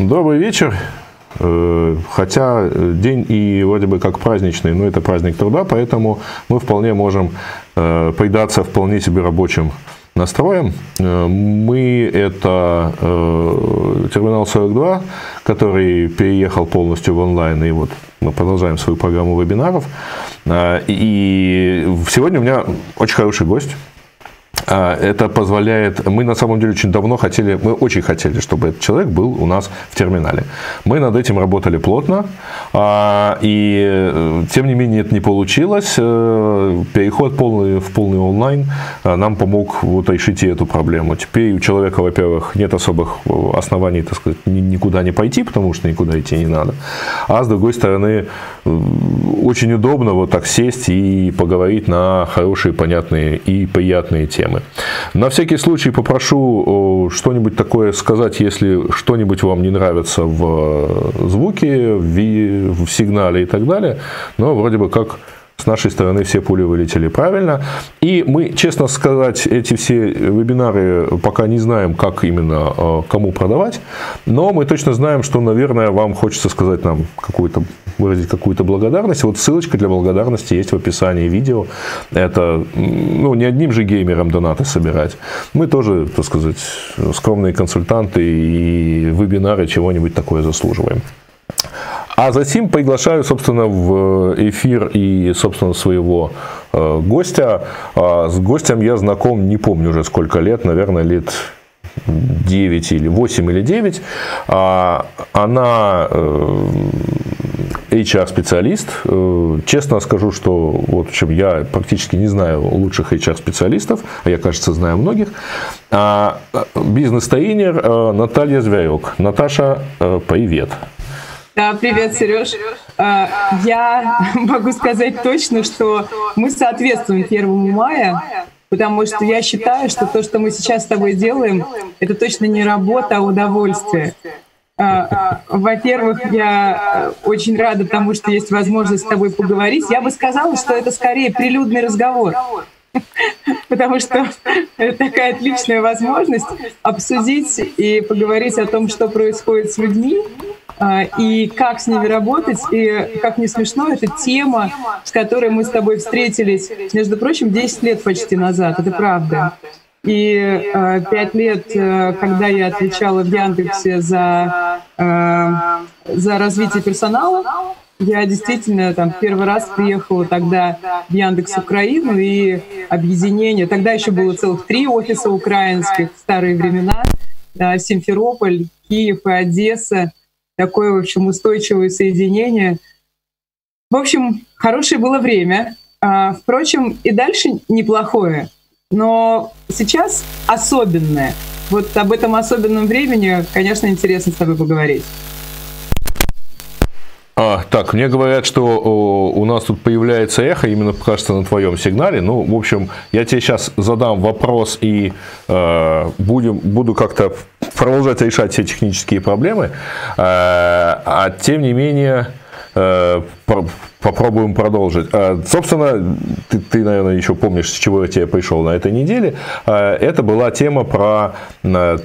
Добрый вечер. Э, хотя день и вроде бы как праздничный, но это праздник труда, поэтому мы вполне можем э, предаться вполне себе рабочим настроем. Э, мы это терминал 42, который переехал полностью в онлайн, и вот мы продолжаем свою программу вебинаров. И сегодня у меня очень хороший гость. А, это позволяет... Мы на самом деле очень давно хотели, мы очень хотели, чтобы этот человек был у нас в терминале. Мы над этим работали плотно, а, и э, тем не менее это не получилось. Э, переход полный, в полный онлайн э, нам помог вот решить и эту проблему. Теперь у человека, во-первых, нет особых оснований, так сказать, никуда не пойти, потому что никуда идти не надо. А с другой стороны, очень удобно вот так сесть и поговорить на хорошие, понятные и приятные темы. На всякий случай попрошу что-нибудь такое сказать, если что-нибудь вам не нравится в э, звуке, в сигнале и так далее. Но вроде бы как с нашей стороны все пули вылетели правильно. И мы, честно сказать, эти все вебинары пока не знаем, как именно э, кому продавать. Но мы точно знаем, что, наверное, вам хочется сказать нам какую-то выразить какую-то благодарность. Вот ссылочка для благодарности есть в описании видео. Это, ну, не одним же геймерам донаты собирать. Мы тоже, так сказать, скромные консультанты и вебинары чего-нибудь такое заслуживаем. А затем приглашаю, собственно, в эфир и, собственно, своего э, гостя. А с гостем я знаком, не помню уже сколько лет, наверное, лет 9 или 8 или 9. А, она э, HR-специалист. Э, честно скажу, что вот, в общем, я практически не знаю лучших HR-специалистов, а я, кажется, знаю многих. А, бизнес-тренер Наталья Зверек. Наташа, привет. Да, привет, Сереж. Я могу сказать точно, что мы соответствуем 1 мая, потому что я считаю, что то, что мы сейчас с тобой делаем, это точно не работа, а удовольствие. А, во-первых, я очень рада тому, что есть возможность с тобой поговорить. Я бы сказала, что это скорее прилюдный разговор. Потому что это такая отличная возможность обсудить и поговорить о том, что происходит с людьми, а, и как с ними работать. И, как не смешно, это тема, с которой мы с тобой встретились, между прочим, 10 лет почти назад. Это правда. И э, пять лет, э, когда я отвечала в Яндексе за, э, за развитие персонала, я действительно там первый раз приехала тогда в Яндекс Украину и объединение. Тогда еще было целых три офиса украинских в старые времена. Симферополь, Киев и Одесса такое, в общем, устойчивое соединение. В общем, хорошее было время. А, впрочем, и дальше неплохое. Но сейчас особенное. Вот об этом особенном времени, конечно, интересно с тобой поговорить. А, так, мне говорят, что о, у нас тут появляется эхо, именно, кажется, на твоем сигнале. Ну, в общем, я тебе сейчас задам вопрос и э, будем, буду как-то продолжать решать все технические проблемы. Э, а тем не менее, попробуем продолжить. Э, собственно, ты, ты, наверное, еще помнишь, с чего я тебе пришел на этой неделе. Э, это была тема про э,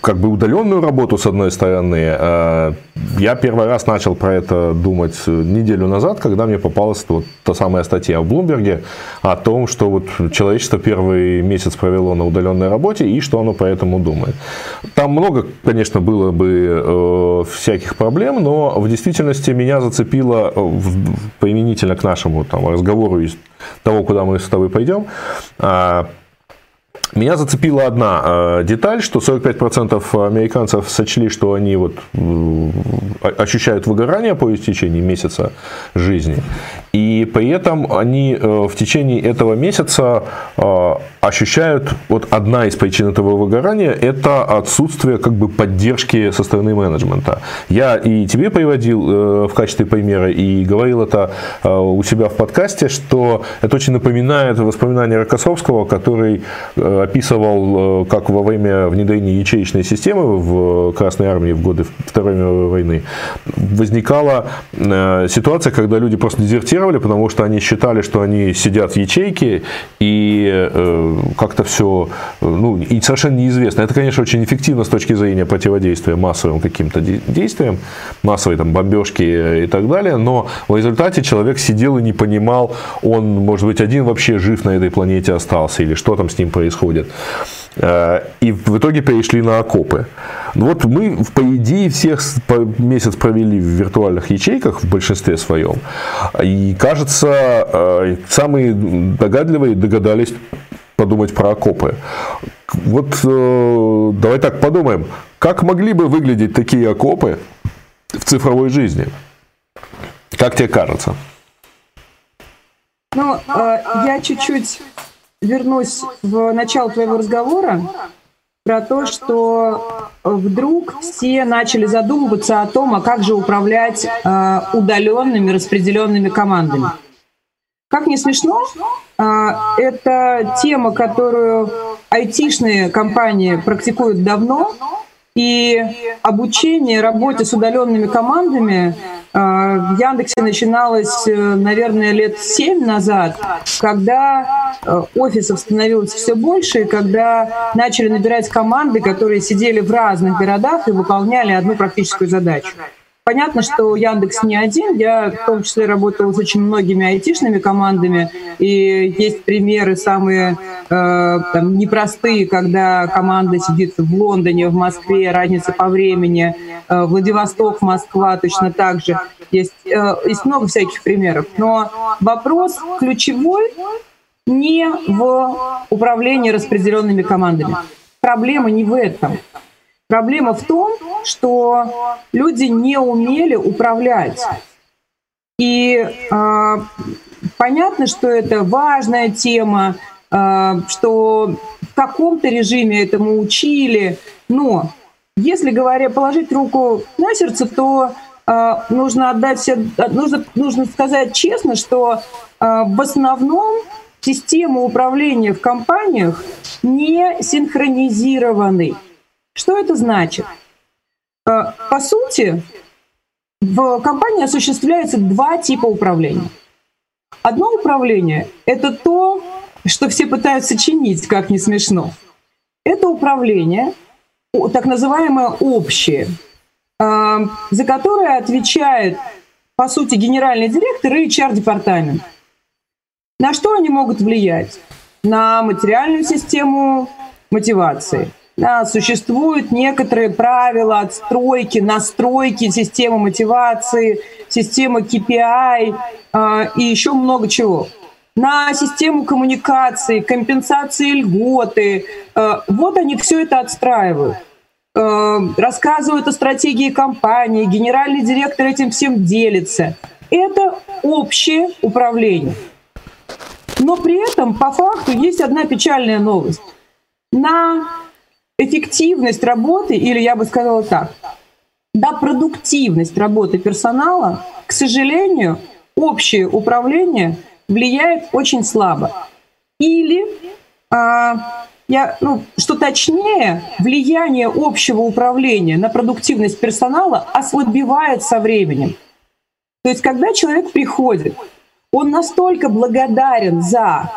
как бы удаленную работу, с одной стороны. А, я первый раз начал про это думать неделю назад, когда мне попалась вот та самая статья в Блумберге о том, что вот человечество первый месяц провело на удаленной работе и что оно по этому думает. Там много, конечно, было бы э, всяких проблем, но в действительности меня зацепило э, применительно к нашему там, разговору из того, куда мы с тобой пойдем, а, меня зацепила одна э, деталь, что 45% американцев сочли, что они вот э, ощущают выгорание по истечении месяца жизни. И при этом они э, в течение этого месяца ощущают, вот одна из причин этого выгорания, это отсутствие как бы поддержки со стороны менеджмента. Я и тебе приводил в качестве примера и говорил это у себя в подкасте, что это очень напоминает воспоминания Рокоссовского, который описывал, э, как во время внедрения ячеечной системы в Красной Армии в годы Второй мировой войны возникала э, ситуация, когда люди просто дезертировали потому что они считали, что они сидят в ячейке и э, как-то все, ну, и совершенно неизвестно. Это, конечно, очень эффективно с точки зрения противодействия массовым каким-то действиям, массовой там бомбежки и так далее, но в результате человек сидел и не понимал, он, может быть, один вообще жив на этой планете остался или что там с ним происходит. Э, и в итоге перешли на окопы. Ну вот мы, по идее, всех месяц провели в виртуальных ячейках в большинстве своем. И кажется, э, самые догадливые догадались подумать про окопы. Вот э, давай так подумаем, как могли бы выглядеть такие окопы в цифровой жизни? Как тебе кажется? Ну, я чуть-чуть вернусь в начало твоего разговора про то, что вдруг все начали задумываться о том, а как же управлять э, удаленными распределенными командами. Как не смешно, э, это тема, которую айтишные компании практикуют давно, и обучение работе с удаленными командами э, в Яндексе начиналось, э, наверное, лет семь назад, когда э, офисов становилось все больше, и когда начали набирать команды, которые сидели в разных городах и выполняли одну практическую задачу. Понятно, что Яндекс не один. Я в том числе работала с очень многими айтишными командами, и есть примеры самые э, там, непростые, когда команда сидит в Лондоне, в Москве, разница по времени, э, Владивосток, Москва точно так же. Есть, э, есть много всяких примеров. Но вопрос ключевой не в управлении распределенными командами. Проблема не в этом. Проблема в том, что люди не умели управлять. И э, понятно, что это важная тема, э, что в каком-то режиме этому учили, но если говоря, положить руку на сердце, то э, нужно отдать все, нужно, нужно сказать честно, что э, в основном система управления в компаниях не синхронизированы. Что это значит? Э, по сути, в компании осуществляется два типа управления. Одно управление – это то, что все пытаются чинить, как не смешно. Это управление, так называемое общее, э, за которое отвечает, по сути, генеральный директор и HR-департамент. На что они могут влиять? На материальную систему мотивации – существуют некоторые правила отстройки, настройки системы мотивации, системы KPI э, и еще много чего. На систему коммуникации, компенсации льготы. Э, вот они все это отстраивают. Рассказывают о стратегии компании, генеральный директор этим всем делится. Это общее управление. Но при этом, по факту, есть одна печальная новость. На эффективность работы, или я бы сказала так, да, продуктивность работы персонала, к сожалению, общее управление влияет очень слабо. Или, а, я, ну, что точнее, влияние общего управления на продуктивность персонала ослабевает со временем. То есть, когда человек приходит, он настолько благодарен за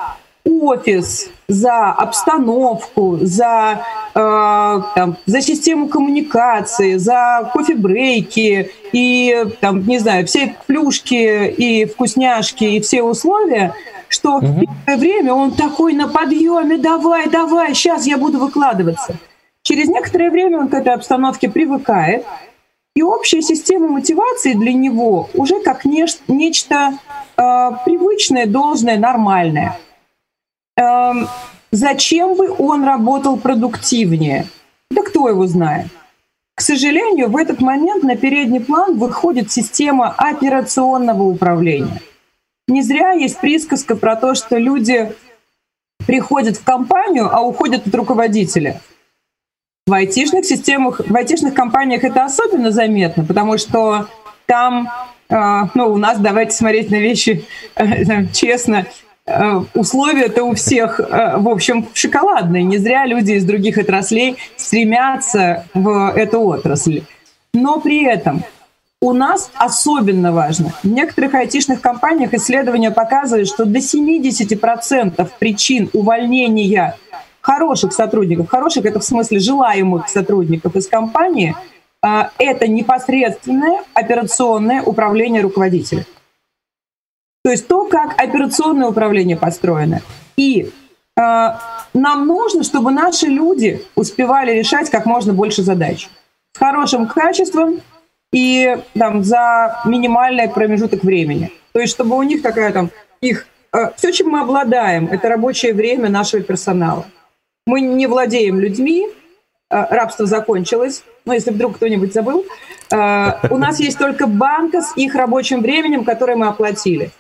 офис, за обстановку, за, э, там, за систему коммуникации, за кофе-брейки и, там, не знаю, все плюшки и вкусняшки и все условия, что угу. в первое время он такой на подъеме, давай, давай, сейчас я буду выкладываться. Через некоторое время он к этой обстановке привыкает, и общая система мотивации для него уже как нечто э, привычное, должное, нормальное – Эм, зачем бы он работал продуктивнее? Да кто его знает? К сожалению, в этот момент на передний план выходит система операционного управления. Не зря есть присказка про то, что люди приходят в компанию, а уходят от руководителя. В айтишных системах, в айтишных компаниях это особенно заметно, потому что там, э, ну, у нас, давайте смотреть на вещи э, честно, Э, условия-то у всех, э, в общем, шоколадные. Не зря люди из других отраслей стремятся в эту отрасль. Но при этом у нас особенно важно. В некоторых айтишных компаниях исследования показывают, что до 70% причин увольнения хороших сотрудников, хороших это в смысле желаемых сотрудников из компании, а, это непосредственное операционное управление руководителя. То есть то, как операционное управление построено. И э, нам нужно, чтобы наши люди успевали решать как можно больше задач с хорошим качеством и там, за минимальный промежуток времени. То есть чтобы у них такая там их э, все, чем мы обладаем, это рабочее время нашего персонала. Мы не владеем людьми, э, рабство закончилось. Ну, если вдруг кто-нибудь забыл, э, у нас есть только банка с их рабочим временем, которое мы оплатили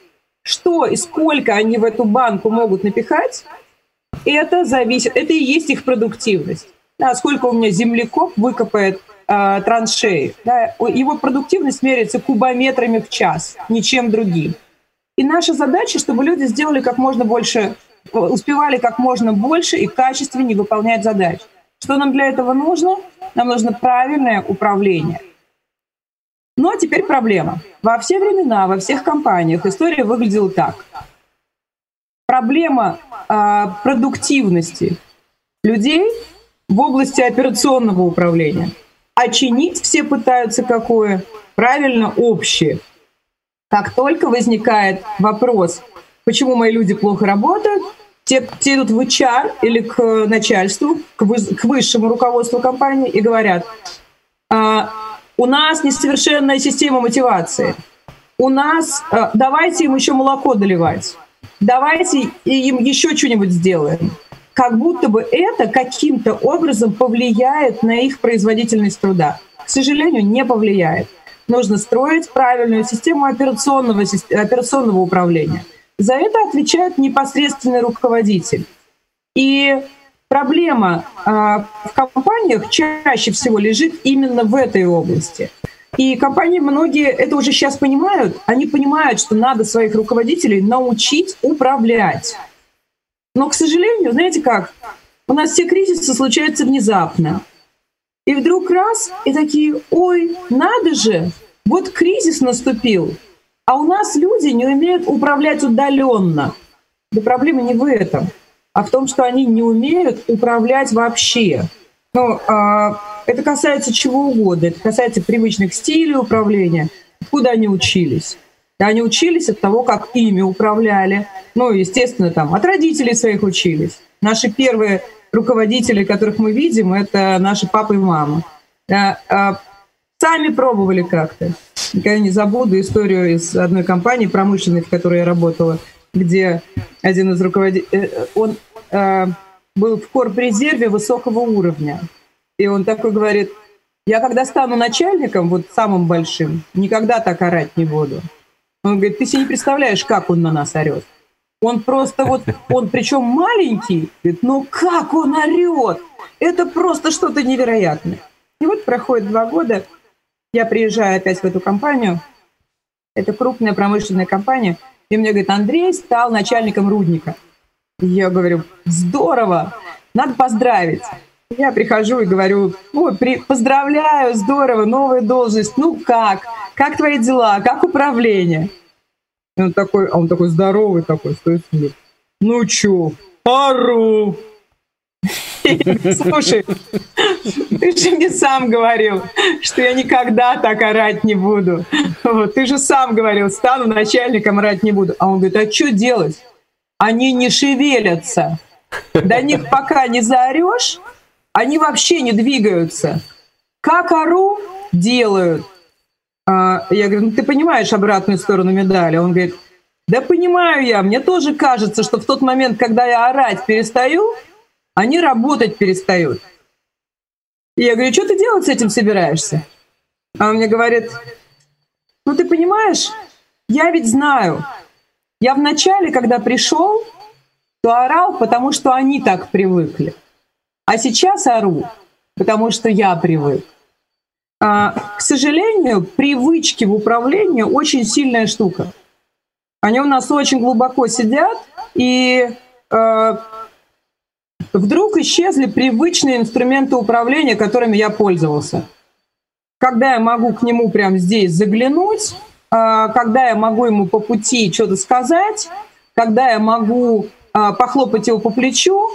что и сколько они в эту банку могут напихать, это зависит, это и есть их продуктивность. Да, сколько у меня землекоп выкопает э, траншеи. Да, его продуктивность меряется кубометрами в час, ничем другим. И наша задача, чтобы люди сделали как можно больше, успевали как можно больше и качественнее выполнять задачи. Что нам для этого нужно? Нам нужно правильное управление – ну, а теперь проблема. Во все времена, во всех компаниях история выглядела так. Проблема э, продуктивности людей в области операционного управления. А чинить все пытаются какое? Правильно, общее. Как только возникает вопрос, почему мои люди плохо работают, те, те идут в HR или к начальству, к, к высшему руководству компании и говорят, а, у нас несовершенная система мотивации. У нас э, давайте им еще молоко доливать. Давайте им еще что-нибудь сделаем. Как будто бы это каким-то образом повлияет на их производительность труда. К сожалению, не повлияет. Нужно строить правильную систему операционного, операционного управления. За это отвечает непосредственный руководитель. И проблема а, в компаниях чаще всего лежит именно в этой области. И компании многие это уже сейчас понимают. Они понимают, что надо своих руководителей научить управлять. Но, к сожалению, знаете как, у нас все кризисы случаются внезапно. И вдруг раз, и такие, ой, надо же, вот кризис наступил, а у нас люди не умеют управлять удаленно. Да проблема не в этом а в том, что они не умеют управлять вообще. Ну, а, это касается чего угодно. Это касается привычных стилей управления. Откуда они учились? Они учились от того, как ими управляли. Ну, естественно, там, от родителей своих учились. Наши первые руководители, которых мы видим, это наши папы и мамы. Да, а, сами пробовали как-то. Никогда не забуду историю из одной компании промышленной, в которой я работала, где один из руководителей, э, он э, был в корпрезерве высокого уровня. И он такой говорит, я когда стану начальником, вот самым большим, никогда так орать не буду. Он говорит, ты себе не представляешь, как он на нас орет. Он просто вот, он причем маленький, говорит, ну как он орет? Это просто что-то невероятное. И вот проходит два года, я приезжаю опять в эту компанию, это крупная промышленная компания, и мне говорит, Андрей стал начальником рудника. Я говорю, здорово, надо поздравить. Я прихожу и говорю, ой, при, поздравляю, здорово, новая должность. Ну как? Как твои дела? Как управление? И он такой, а он такой здоровый такой, стоит и Ну чё, пару. Слушай, ты же мне сам говорил, что я никогда так орать не буду. Вот, ты же сам говорил, стану начальником, орать не буду. А он говорит, а что делать? Они не шевелятся. До них пока не заорешь, они вообще не двигаются. Как ору, делают. А, я говорю, ну ты понимаешь обратную сторону медали? Он говорит, да понимаю я, мне тоже кажется, что в тот момент, когда я орать перестаю, они работать перестают. И я говорю, что ты делать с этим собираешься? А он мне говорит, ну ты понимаешь, я ведь знаю, я вначале, когда пришел, то орал, потому что они так привыкли. А сейчас ору, потому что я привык. А, к сожалению, привычки в управлении очень сильная штука. Они у нас очень глубоко сидят, и э, вдруг исчезли привычные инструменты управления, которыми я пользовался. когда я могу к нему прямо здесь заглянуть, когда я могу ему по пути что-то сказать, когда я могу а, похлопать его по плечу,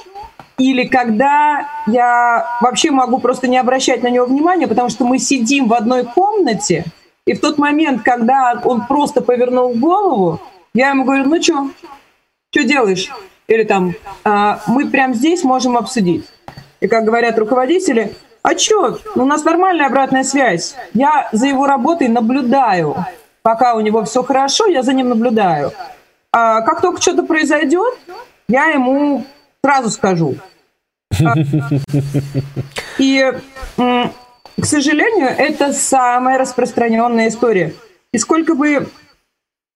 или когда я вообще могу просто не обращать на него внимания, потому что мы сидим в одной комнате, и в тот момент, когда он просто повернул голову, я ему говорю, ну что, что делаешь? Или там, а, мы прямо здесь можем обсудить. И как говорят руководители, а что, у нас нормальная обратная связь. Я за его работой наблюдаю. Пока у него все хорошо, я за ним наблюдаю. А как только что-то произойдет, я ему сразу скажу. И, к сожалению, это самая распространенная история. И сколько бы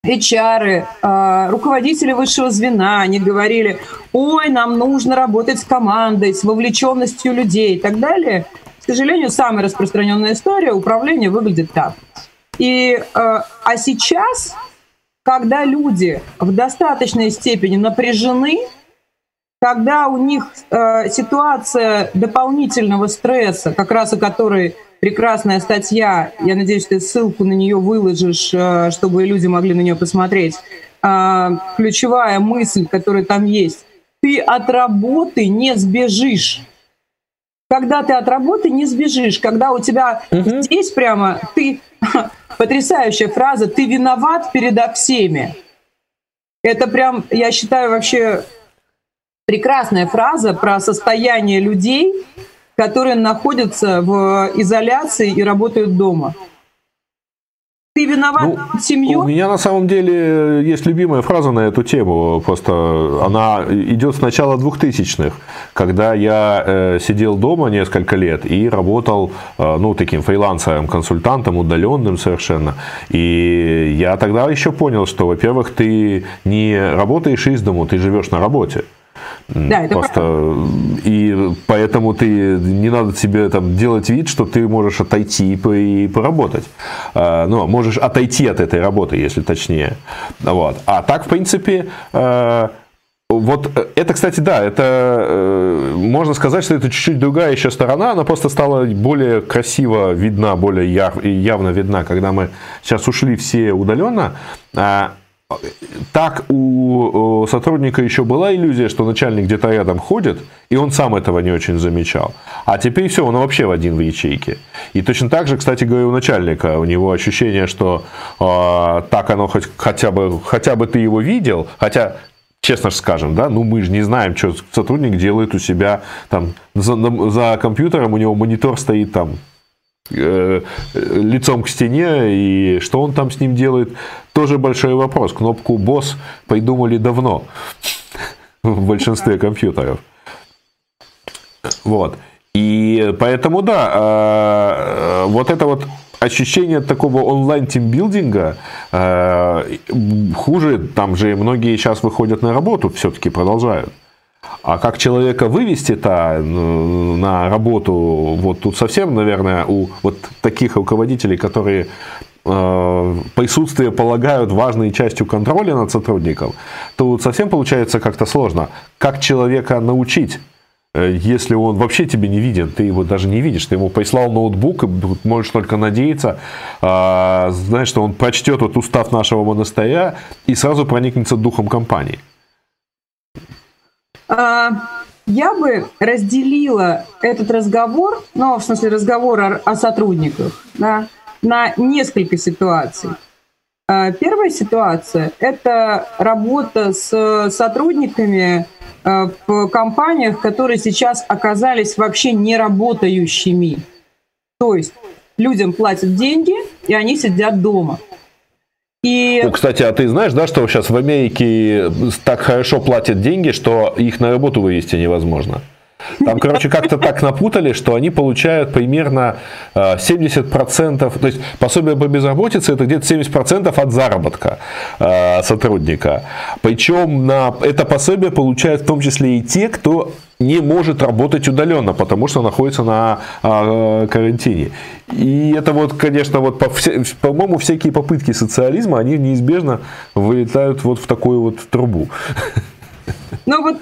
HR, а, руководители высшего звена, они говорили, ой, нам нужно работать с командой, с вовлеченностью людей и так далее. К сожалению, самая распространенная история управления выглядит так. И, а, а сейчас, когда люди в достаточной степени напряжены, когда у них э, ситуация дополнительного стресса, как раз о которой прекрасная статья, я надеюсь, ты ссылку на нее выложишь, э, чтобы люди могли на нее посмотреть, э, ключевая мысль, которая там есть, ты от работы не сбежишь. Когда ты от работы не сбежишь, когда у тебя угу. здесь прямо ты потрясающая фраза, ты виноват передо всеми. Это прям, я считаю, вообще прекрасная фраза про состояние людей, которые находятся в изоляции и работают дома. Ты виноват ну, семью? У меня на самом деле есть любимая фраза на эту тему. Просто она идет с начала двухтысячных, когда я э, сидел дома несколько лет и работал э, ну, таким фрилансером, консультантом, удаленным совершенно. И я тогда еще понял, что, во-первых, ты не работаешь из дому, ты живешь на работе. Да, это Просто правда. и поэтому ты не надо тебе там делать вид, что ты можешь отойти и поработать. А, ну, можешь отойти от этой работы, если точнее. Вот. А так, в принципе, а, вот это, кстати, да, это э, можно сказать, что это чуть-чуть другая еще сторона, она просто стала более красиво видна, более явно видна, когда мы сейчас ушли все удаленно. А, так у сотрудника еще была иллюзия, что начальник где-то рядом ходит, и он сам этого не очень замечал. А теперь все, он вообще в один в ячейке. И точно так же, кстати говоря, у начальника, у него ощущение, что э, так оно хоть, хотя, бы, хотя бы ты его видел, хотя честно же скажем, да, ну мы же не знаем, что сотрудник делает у себя там за, за компьютером, у него монитор стоит там Э, лицом к стене, и что он там с ним делает, тоже большой вопрос. Кнопку «Босс» придумали давно в большинстве компьютеров. Вот. И поэтому, да, э, вот это вот ощущение такого онлайн-тимбилдинга э, хуже, там же многие сейчас выходят на работу, все-таки продолжают. А как человека вывести-то на работу, вот тут совсем, наверное, у вот таких руководителей, которые присутствие полагают важной частью контроля над сотрудником, то тут совсем получается как-то сложно. Как человека научить э, если он вообще тебе не виден, ты его даже не видишь, ты ему прислал ноутбук, и можешь только надеяться, э, знаешь, что он прочтет вот устав нашего монастыря и сразу проникнется духом компании. А, я бы разделила этот разговор, ну, в смысле разговор о, о сотрудниках, да, на несколько ситуаций. А, первая ситуация – это работа с сотрудниками а, в компаниях, которые сейчас оказались вообще не работающими. То есть людям платят деньги, и они сидят дома – и... Ну, кстати, а ты знаешь, да, что сейчас в Америке так хорошо платят деньги, что их на работу вывести невозможно? Там, короче, как-то так напутали, что они получают примерно 70%, э, то есть пособие по безработице это где-то 70% от заработка э, сотрудника. Причем на это пособие получают в том числе и те, кто не может работать удаленно, потому что находится на э, карантине. И это вот, конечно, вот по, по-моему, всякие попытки социализма, они неизбежно вылетают вот в такую вот трубу. Ну вот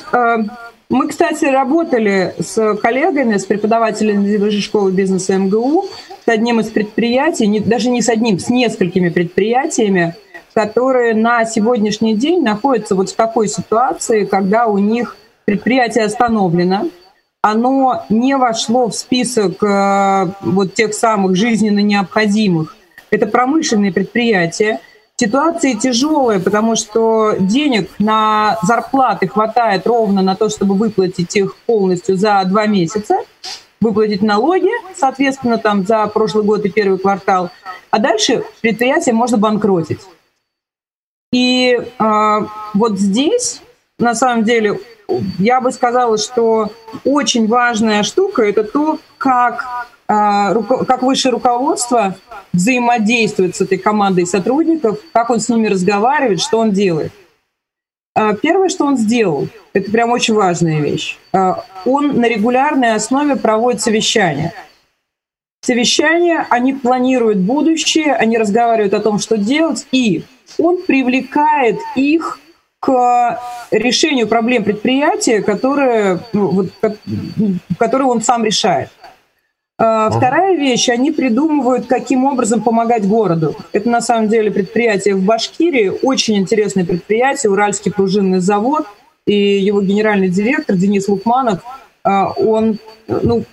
мы, кстати, работали с коллегами, с преподавателями Высшей школы бизнеса МГУ с одним из предприятий, не, даже не с одним, с несколькими предприятиями, которые на сегодняшний день находятся вот в такой ситуации, когда у них предприятие остановлено, оно не вошло в список э, вот тех самых жизненно необходимых. Это промышленные предприятия. Ситуация тяжелая, потому что денег на зарплаты хватает ровно на то, чтобы выплатить их полностью за два месяца, выплатить налоги, соответственно, там за прошлый год и первый квартал, а дальше предприятие можно банкротить. И э, вот здесь, на самом деле, я бы сказала, что очень важная штука – это то, как, как высшее руководство взаимодействует с этой командой сотрудников, как он с ними разговаривает, что он делает. Э, первое, что он сделал, это прям очень важная вещь. Э, он на регулярной основе проводит совещания. Совещания, они планируют будущее, они разговаривают о том, что делать, и он привлекает их к решению проблем предприятия, которые, ну, вот, которые он сам решает. А, вторая вещь, они придумывают, каким образом помогать городу. Это на самом деле предприятие в Башкирии, очень интересное предприятие, Уральский пружинный завод, и его генеральный директор Денис Лукманов, а, он ну,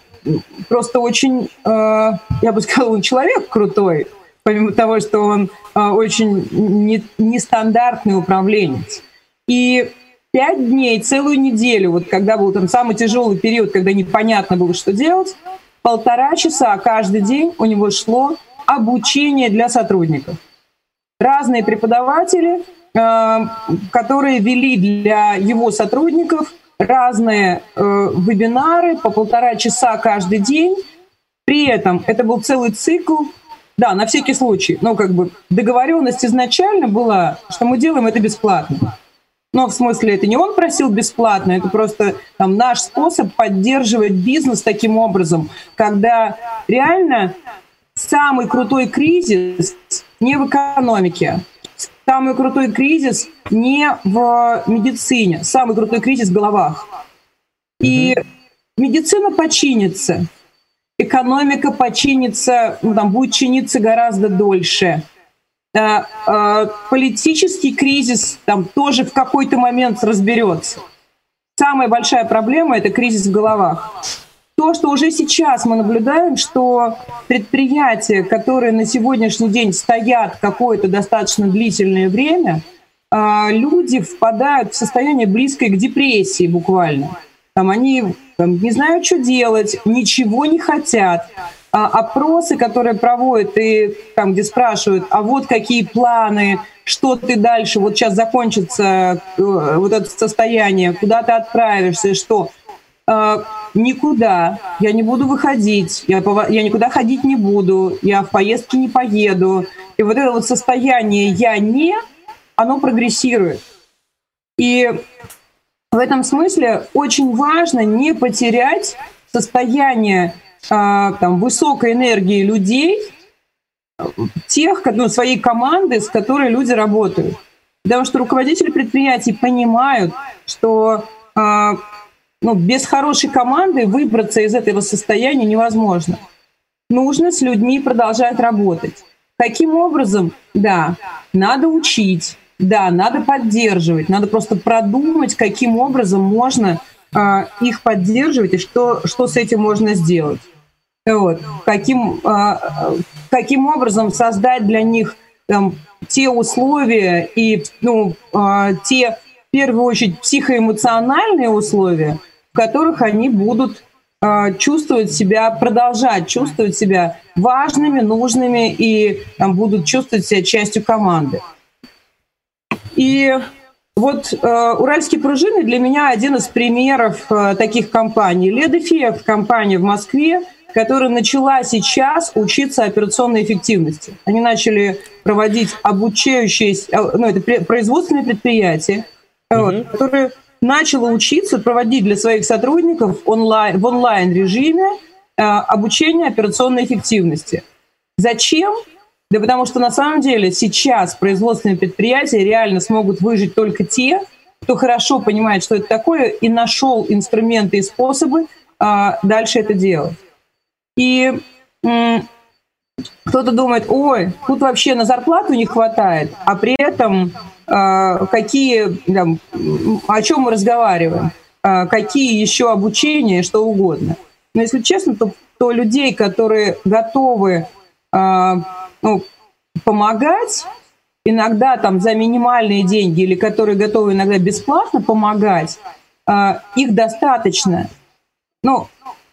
просто очень, а, я бы сказала, он человек крутой, помимо того, что он очень нестандартный управленец. И пять дней, целую неделю, вот когда был там самый тяжелый период, когда непонятно было, что делать, полтора часа каждый день у него шло обучение для сотрудников. Разные преподаватели, э, которые вели для его сотрудников разные э, вебинары по полтора часа каждый день. При этом это был целый цикл. Да, на всякий случай. Но как бы договоренность изначально была, что мы делаем это бесплатно. Но в смысле, это не он просил бесплатно, это просто там, наш способ поддерживать бизнес таким образом, когда реально самый крутой кризис не в экономике, самый крутой кризис не в медицине, самый крутой кризис в головах. И медицина починится, экономика починится, ну, там, будет чиниться гораздо дольше – э, политический кризис там тоже в какой-то момент разберется. Самая большая проблема – это кризис в головах. То, что уже сейчас мы наблюдаем, что предприятия, которые на сегодняшний день стоят какое-то достаточно длительное время, э, люди впадают в состояние близкое к депрессии буквально. Там они там, не знают, что делать, ничего не хотят, опросы, которые проводят, и там, где спрашивают, а вот какие планы, что ты дальше, вот сейчас закончится э, вот это состояние, куда ты отправишься, что? Э, никуда, я не буду выходить, я, я никуда ходить не буду, я в поездки не поеду. И вот это вот состояние «я не», оно прогрессирует. И в этом смысле очень важно не потерять состояние а, там, высокой энергии людей, тех, ну, своей команды, с которой люди работают. Потому что руководители предприятий понимают, что а, ну, без хорошей команды выбраться из этого состояния невозможно. Нужно с людьми продолжать работать. Каким образом? Да, надо учить, да, надо поддерживать, надо просто продумать, каким образом можно их поддерживать и что, что с этим можно сделать. Вот. Каким, а, каким образом создать для них там, те условия и ну, а, те, в первую очередь, психоэмоциональные условия, в которых они будут а, чувствовать себя, продолжать чувствовать себя важными, нужными и там, будут чувствовать себя частью команды. И вот э, уральские пружины для меня один из примеров э, таких компаний. Ледофеев компания в Москве, которая начала сейчас учиться операционной эффективности. Они начали проводить обучающие, э, ну это производственные предприятия, mm-hmm. вот, которые начало учиться проводить для своих сотрудников онлайн, в онлайн режиме э, обучение операционной эффективности. Зачем? Да потому что на самом деле сейчас производственные предприятия реально смогут выжить только те, кто хорошо понимает, что это такое, и нашел инструменты и способы а, дальше это делать. И м, кто-то думает, ой, тут вообще на зарплату не хватает, а при этом э, какие, там, о чем мы разговариваем, э, какие еще обучения, что угодно. Но если честно, то, то людей, которые готовы э, ну, помогать, иногда там за минимальные деньги или которые готовы иногда бесплатно помогать, э, их достаточно. Ну,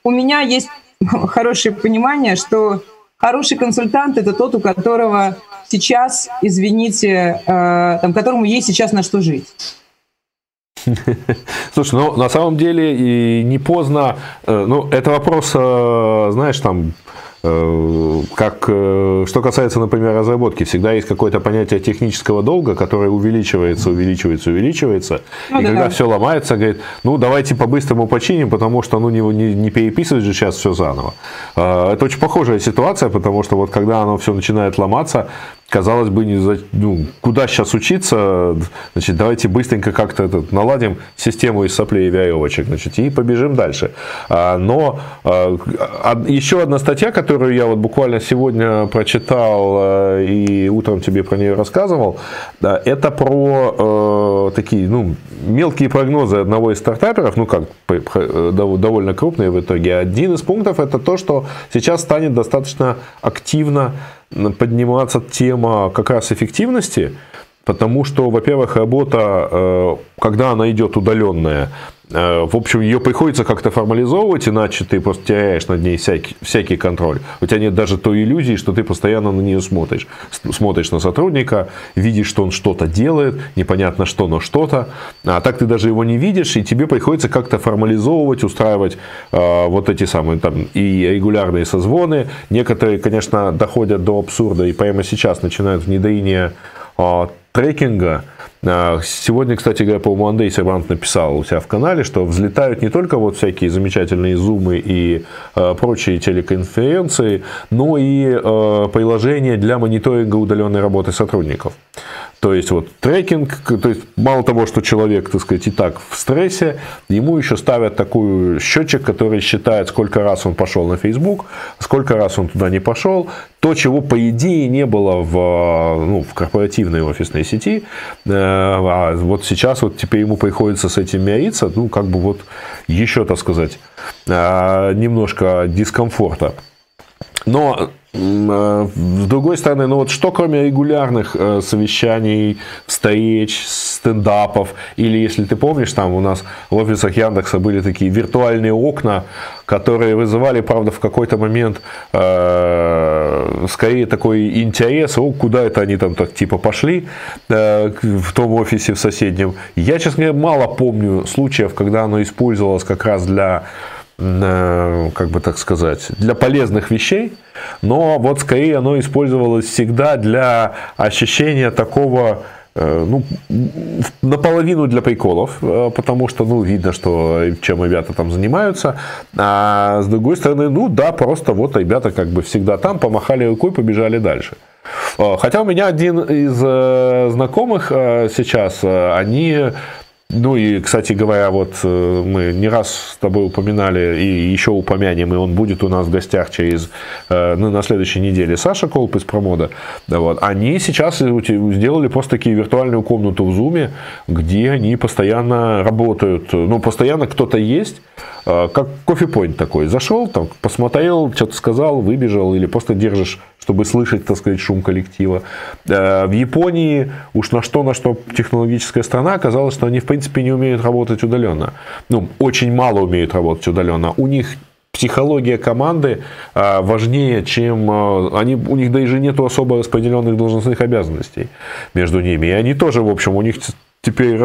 у меня есть хорошее понимание, что хороший консультант это тот, у которого сейчас, извините, э, там, которому есть сейчас на что жить. Слушай, ну на самом деле и не поздно, э, ну это вопрос, э, знаешь, там как, э, что касается, например, разработки, всегда есть какое-то понятие технического долга, которое увеличивается, увеличивается, увеличивается. Ну, и да. когда все ломается, говорит, ну давайте по-быстрому починим, потому что ну, не, не, не переписывать же сейчас все заново. Э, это очень похожая ситуация, потому что вот когда оно все начинает ломаться, казалось бы, не за, ну, куда сейчас учиться, значит, давайте быстренько как-то этот, наладим систему из соплей и веревочек, значит, и побежим дальше. А, но а, еще одна статья, которую я вот буквально сегодня прочитал а, и утром тебе про нее рассказывал, это про такие, ну, мелкие прогнозы одного из стартаперов, ну, как довольно крупные в итоге. Один из пунктов это то, что сейчас станет достаточно активно подниматься тема как раз эффективности, потому что, во-первых, работа, э, когда она идет удаленная, э, в общем, ее приходится как-то формализовывать, иначе ты просто теряешь над ней всякий, всякий контроль. У тебя нет даже той иллюзии, что ты постоянно на нее смотришь. Смотришь на сотрудника, видишь, что он что-то делает, непонятно что, но что-то. А так ты даже его не видишь, и тебе приходится как-то формализовывать, устраивать э, вот эти самые там и регулярные созвоны. Некоторые, конечно, доходят до абсурда и прямо сейчас начинают внедрение э, трекинга. А, сегодня, кстати говоря, по-моему, Андрей Сервант написал у себя в канале, что взлетают не только вот всякие замечательные зумы и э, прочие телеконференции, но и э, приложения для мониторинга удаленной работы сотрудников. То есть вот трекинг, то есть мало того, что человек, так сказать, и так в стрессе, ему еще ставят такой счетчик, который считает, сколько раз он пошел на Facebook, сколько раз он туда не пошел, то, чего по идее не было в, ну, в корпоративной офисной сети, э, а вот сейчас вот теперь ему приходится с этим мириться, ну как бы вот еще, так сказать, э, немножко дискомфорта. Но с другой стороны, ну вот что кроме регулярных э, совещаний, встреч, стендапов, или если ты помнишь, там у нас в офисах Яндекса были такие виртуальные окна, которые вызывали, правда, в какой-то момент э, скорее такой интерес, о, куда это они там так типа пошли э, в том офисе в соседнем. Я, честно говоря, мало помню случаев, когда оно использовалось как раз для как бы так сказать, для полезных вещей, но вот скорее оно использовалось всегда для ощущения такого э, ну, наполовину для приколов, э, потому что, ну, видно, что чем ребята там занимаются, а с другой стороны, ну, да, просто вот ребята как бы всегда там, помахали рукой, побежали дальше. Э, хотя у меня один из знакомых сейчас, они ну и, кстати говоря, вот э, мы не раз с тобой упоминали и еще упомянем, и он будет у нас в гостях через, э, ну, на следующей неделе, Саша Колп из Промода. Вот. Они сейчас сделали просто такие виртуальную комнату в Зуме, где они постоянно работают, ну, постоянно кто-то есть, как кофе-пойнт такой. Зашел, там, посмотрел, что-то сказал, выбежал, или просто держишь чтобы слышать, так сказать, шум коллектива. Э, в Японии уж на что, на что технологическая страна, оказалось, что они, в принципе, не умеют работать удаленно. Ну, очень мало умеют работать удаленно. У них психология команды э, важнее, чем э, они, у них даже нету особо распределенных должностных обязанностей между ними. И они тоже, в общем, у них теперь,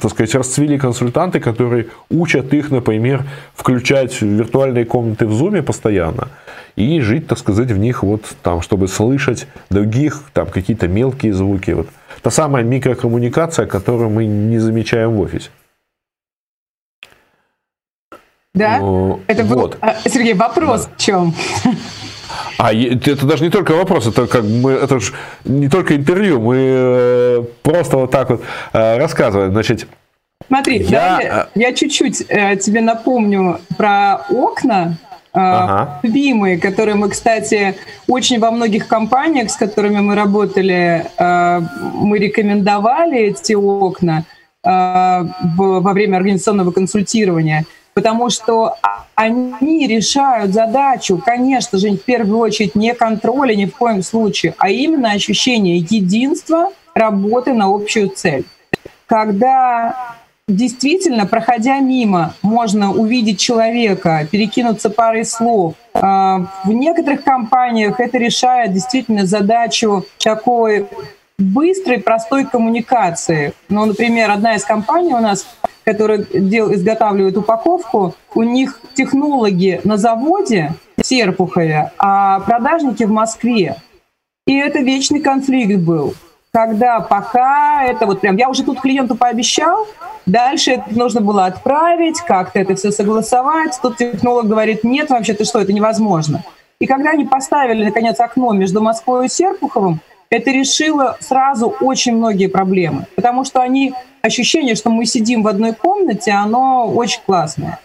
так сказать, расцвели консультанты, которые учат их, например, включать виртуальные комнаты в Zoom постоянно и жить, так сказать, в них вот там, чтобы слышать других, там какие-то мелкие звуки. Вот. Та самая микрокоммуникация, которую мы не замечаем в офисе. Да? Но, это вот. был, Сергей, вопрос да. в чем? А это даже не только вопрос, это как мы, это же не только интервью, мы э, просто вот так вот э, рассказываем. Значит, Смотри, я, я чуть-чуть э, тебе напомню про окна, ага. любимые, которые мы, кстати, очень во многих компаниях, с которыми мы работали, мы рекомендовали эти окна во время организационного консультирования – потому что они решают задачу, конечно же, в первую очередь не контроля ни в коем случае, а именно ощущение единства работы на общую цель. Когда действительно, проходя мимо, можно увидеть человека, перекинуться парой слов. А, в некоторых компаниях это решает действительно задачу такой быстрой, простой коммуникации. Ну, например, одна из компаний у нас которые дел, изготавливают упаковку, у них технологи на заводе в Серпухове, а продажники в Москве. И это вечный конфликт был, когда пока это вот прям, я уже тут клиенту пообещал, дальше это нужно было отправить, как-то это все согласовать. Тут технолог говорит, нет, вообще ты что, это невозможно. И когда они поставили, наконец, окно между Москвой и Серпуховым, это решило сразу очень многие проблемы, потому что они ощущение, что мы сидим в одной комнате, оно очень классное.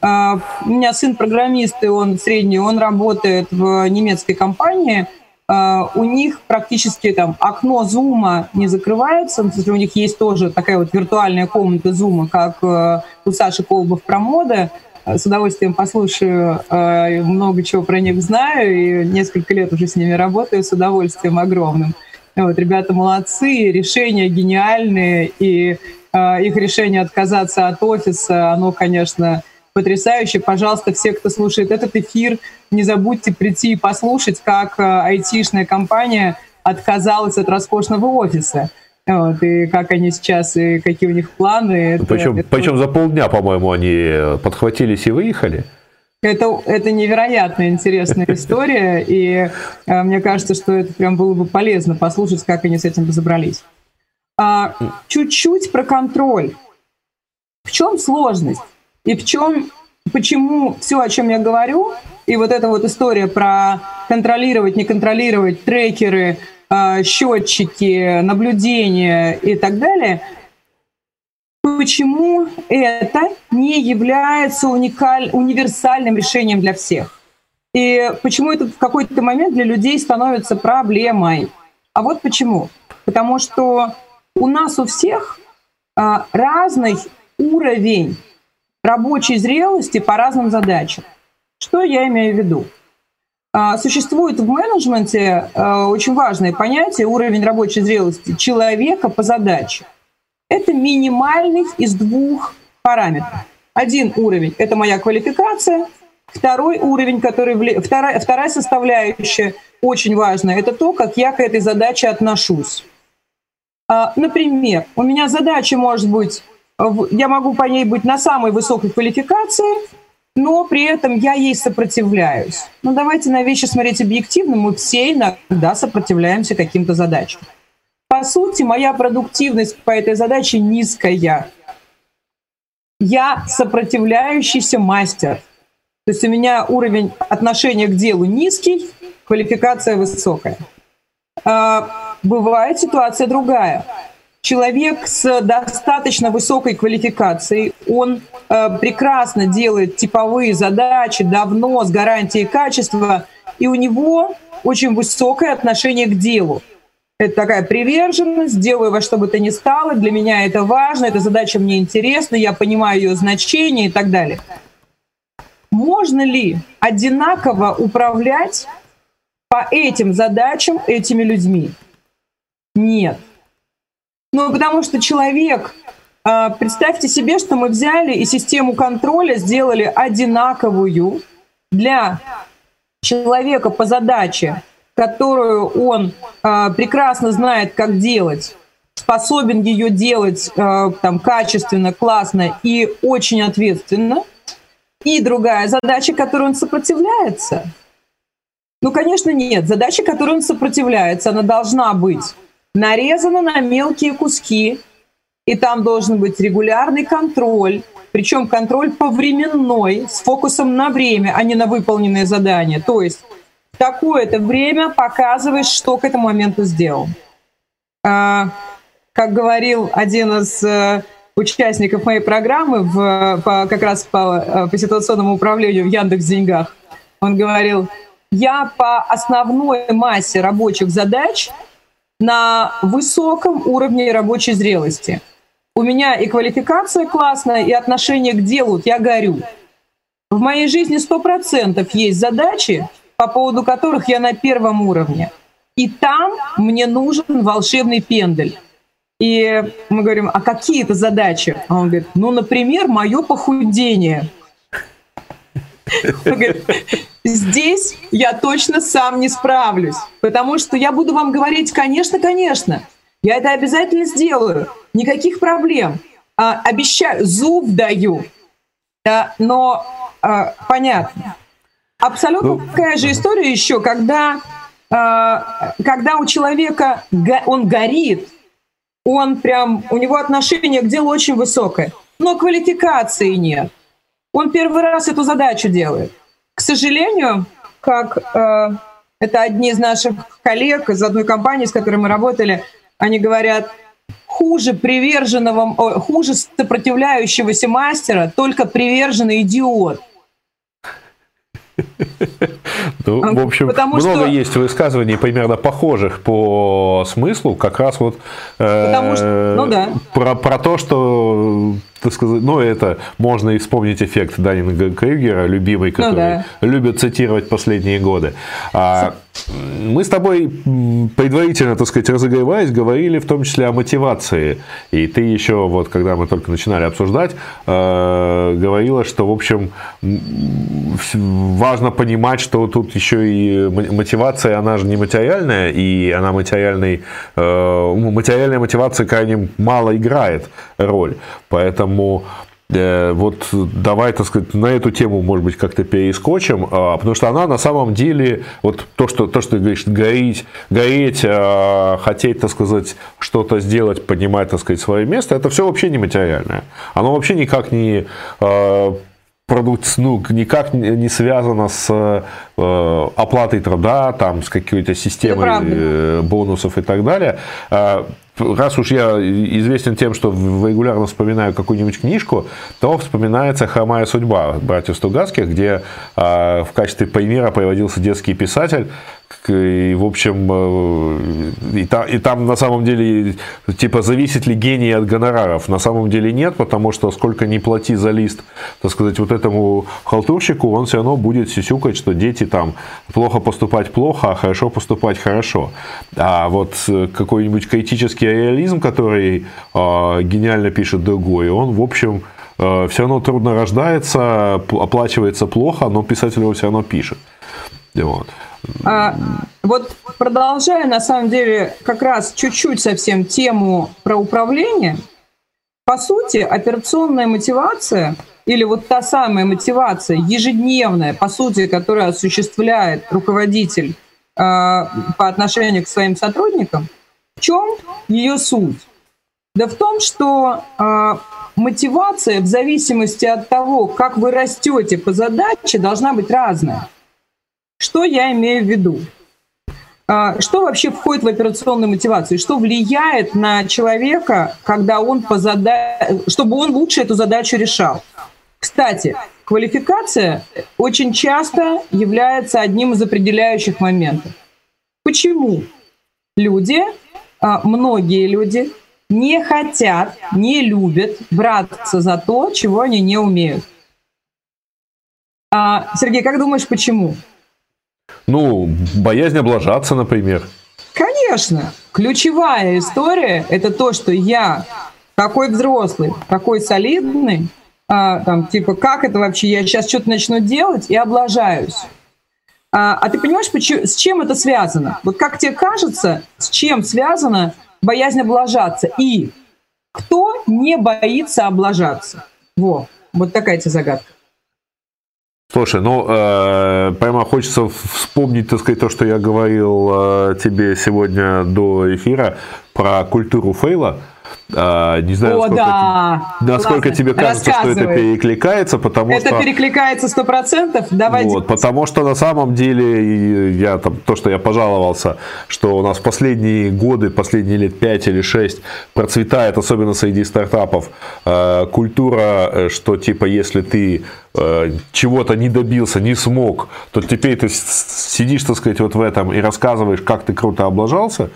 А, у меня сын программист, и он средний, он работает в немецкой компании. А, у них практически там окно зума не закрывается, у них есть тоже такая вот виртуальная комната зума, как э, у Саши Колбов про моды. С удовольствием послушаю, э, много чего про них знаю, и несколько лет уже с ними работаю с удовольствием огромным. Вот, ребята молодцы, решения гениальные, и э, их решение отказаться от офиса, оно, конечно, потрясающе. Пожалуйста, все, кто слушает этот эфир, не забудьте прийти и послушать, как айтишная компания отказалась от роскошного офиса. Вот, и как они сейчас, и какие у них планы. Это, причем, это... причем за полдня, по-моему, они подхватились и выехали. Это, это невероятно интересная история, и э, мне кажется, что это прям было бы полезно послушать, как они с этим разобрались. А, чуть-чуть про контроль. В чем сложность? И в чем, почему все, о чем я говорю, и вот эта вот история про контролировать, не контролировать, трекеры, счетчики, наблюдения и так далее – почему это не является уникаль, универсальным решением для всех. И почему это в какой-то момент для людей становится проблемой. А вот почему. Потому что у нас у всех а, разный уровень рабочей зрелости по разным задачам. Что я имею в виду? А, существует в менеджменте а, очень важное понятие уровень рабочей зрелости человека по задаче это минимальный из двух параметров. Один уровень – это моя квалификация, второй уровень, который вли... вторая, вторая составляющая очень важная – это то, как я к этой задаче отношусь. А, например, у меня задача может быть, я могу по ней быть на самой высокой квалификации, но при этом я ей сопротивляюсь. Ну давайте на вещи смотреть объективно, мы все иногда сопротивляемся каким-то задачам. По сути, моя продуктивность по этой задаче низкая. Я сопротивляющийся мастер. То есть у меня уровень отношения к делу низкий, квалификация высокая. А, бывает ситуация другая. Человек с достаточно высокой квалификацией, он э, прекрасно делает типовые задачи, давно, с гарантией качества, и у него очень высокое отношение к делу. Это такая приверженность, делаю во что бы то ни стало, для меня это важно, эта задача мне интересна, я понимаю ее значение и так далее. Можно ли одинаково управлять по этим задачам этими людьми? Нет. Ну, потому что человек, а, представьте себе, что мы взяли и систему контроля сделали одинаковую для человека по задаче которую он э, прекрасно знает, как делать, способен ее делать э, там, качественно, классно и очень ответственно. И другая задача, которой он сопротивляется. Ну, конечно, нет. Задача, которой он сопротивляется, она должна быть нарезана на мелкие куски, и там должен быть регулярный контроль, причем контроль повременной, с фокусом на время, а не на выполненное задание. То есть такое-то время показываешь, что к этому моменту сделал. А, как говорил один из э, участников моей программы в, по, как раз по, э, по ситуационному управлению в Яндекс Деньгах, Он говорил, я по основной массе рабочих задач на высоком уровне рабочей зрелости. У меня и квалификация классная, и отношение к делу, я горю. В моей жизни сто процентов есть задачи, по поводу которых я на первом уровне. И там мне нужен волшебный пендель. И мы говорим, а какие это задачи? А он говорит, ну, например, мое похудение. Здесь я точно сам не справлюсь, потому что я буду вам говорить, конечно, конечно, я это обязательно сделаю, никаких проблем, а, обещаю, зуб даю, да, но а, понятно. Абсолютно ну, такая же история еще, когда, а, когда у человека он горит, он прям, у него отношение к делу очень высокое, но квалификации нет. Он первый раз эту задачу делает. К сожалению, как э, это одни из наших коллег из одной компании, с которой мы работали, они говорят, хуже приверженного, о, хуже сопротивляющегося мастера, только приверженный идиот. Ну, в общем, Потому много что... есть высказываний примерно похожих по смыслу, как раз вот э, что... ну, да. про, про то, что так сказать, ну, это можно и вспомнить эффект Данинга Крюгера, любимый, ну который ну, да. любит цитировать последние годы. А, мы с тобой предварительно, так сказать, разогреваясь, говорили в том числе о мотивации. И ты еще, вот, когда мы только начинали обсуждать, э, говорила, что, в общем, важно понимать, что тут еще и мотивация, она же не материальная, и она материальной, э, материальная мотивация крайне мало играет роль. Поэтому э, вот давай, так сказать, на эту тему, может быть, как-то перескочим, а, потому что она на самом деле, вот то, что, то, что ты говоришь, гореть, гореть, а, хотеть, так сказать, что-то сделать, поднимать, так сказать, свое место, это все вообще нематериальное. Оно вообще никак не а, продукт, ну, никак не связано с э, оплатой труда, там, с какой-то системой э, бонусов и так далее. Раз уж я известен тем, что регулярно вспоминаю какую-нибудь книжку, то вспоминается «Хромая судьба» братьев Стругацких, где э, в качестве примера приводился детский писатель, и, в общем, э, и, та, и там на самом деле, типа, зависит ли гений от гонораров? На самом деле нет, потому что сколько ни плати за лист, так сказать, вот этому халтурщику, он все равно будет сисюкать, что дети там плохо поступать плохо, а хорошо поступать хорошо. А вот э, какой-нибудь критический реализм, который э, гениально пишет другой, он, в общем, э, все равно трудно рождается, оплачивается плохо, но писатель его все равно пишет. Вот. А, вот продолжая, на самом деле, как раз чуть-чуть совсем тему про управление, по сути, операционная мотивация или вот та самая мотивация ежедневная, по сути, которая осуществляет руководитель э, по отношению к своим сотрудникам, в чем ее суть? Да в том, что э, мотивация в зависимости от того, как вы растете по задаче, должна быть разная. Что я имею в виду? А, что вообще входит в операционную мотивацию? Что влияет на человека, когда он по зада... чтобы он лучше эту задачу решал? Кстати, квалификация очень часто является одним из определяющих моментов. Почему? Люди, а, многие люди не хотят, не любят браться за то, чего они не умеют. А, Сергей, как думаешь, почему? Ну, боязнь облажаться, например. Конечно. Ключевая история – это то, что я такой взрослый, такой солидный, а, там, типа, как это вообще, я сейчас что-то начну делать и облажаюсь. А, а ты понимаешь, почему, с чем это связано? Вот как тебе кажется, с чем связана боязнь облажаться? И кто не боится облажаться? Во, вот такая тебе загадка. Слушай, ну, э, прямо хочется вспомнить, так сказать, то, что я говорил э, тебе сегодня до эфира про культуру фейла. А, не знаю, О, насколько, да. насколько тебе кажется, что это перекликается, потому это что... Это перекликается сто процентов. Давайте. Вот, потому что на самом деле я там то, что я пожаловался, что у нас в последние годы, последние лет 5 или 6 процветает, особенно среди стартапов, э, культура, э, что типа если ты э, чего-то не добился, не смог, то теперь ты сидишь, так сказать, вот в этом и рассказываешь, как ты круто облажался.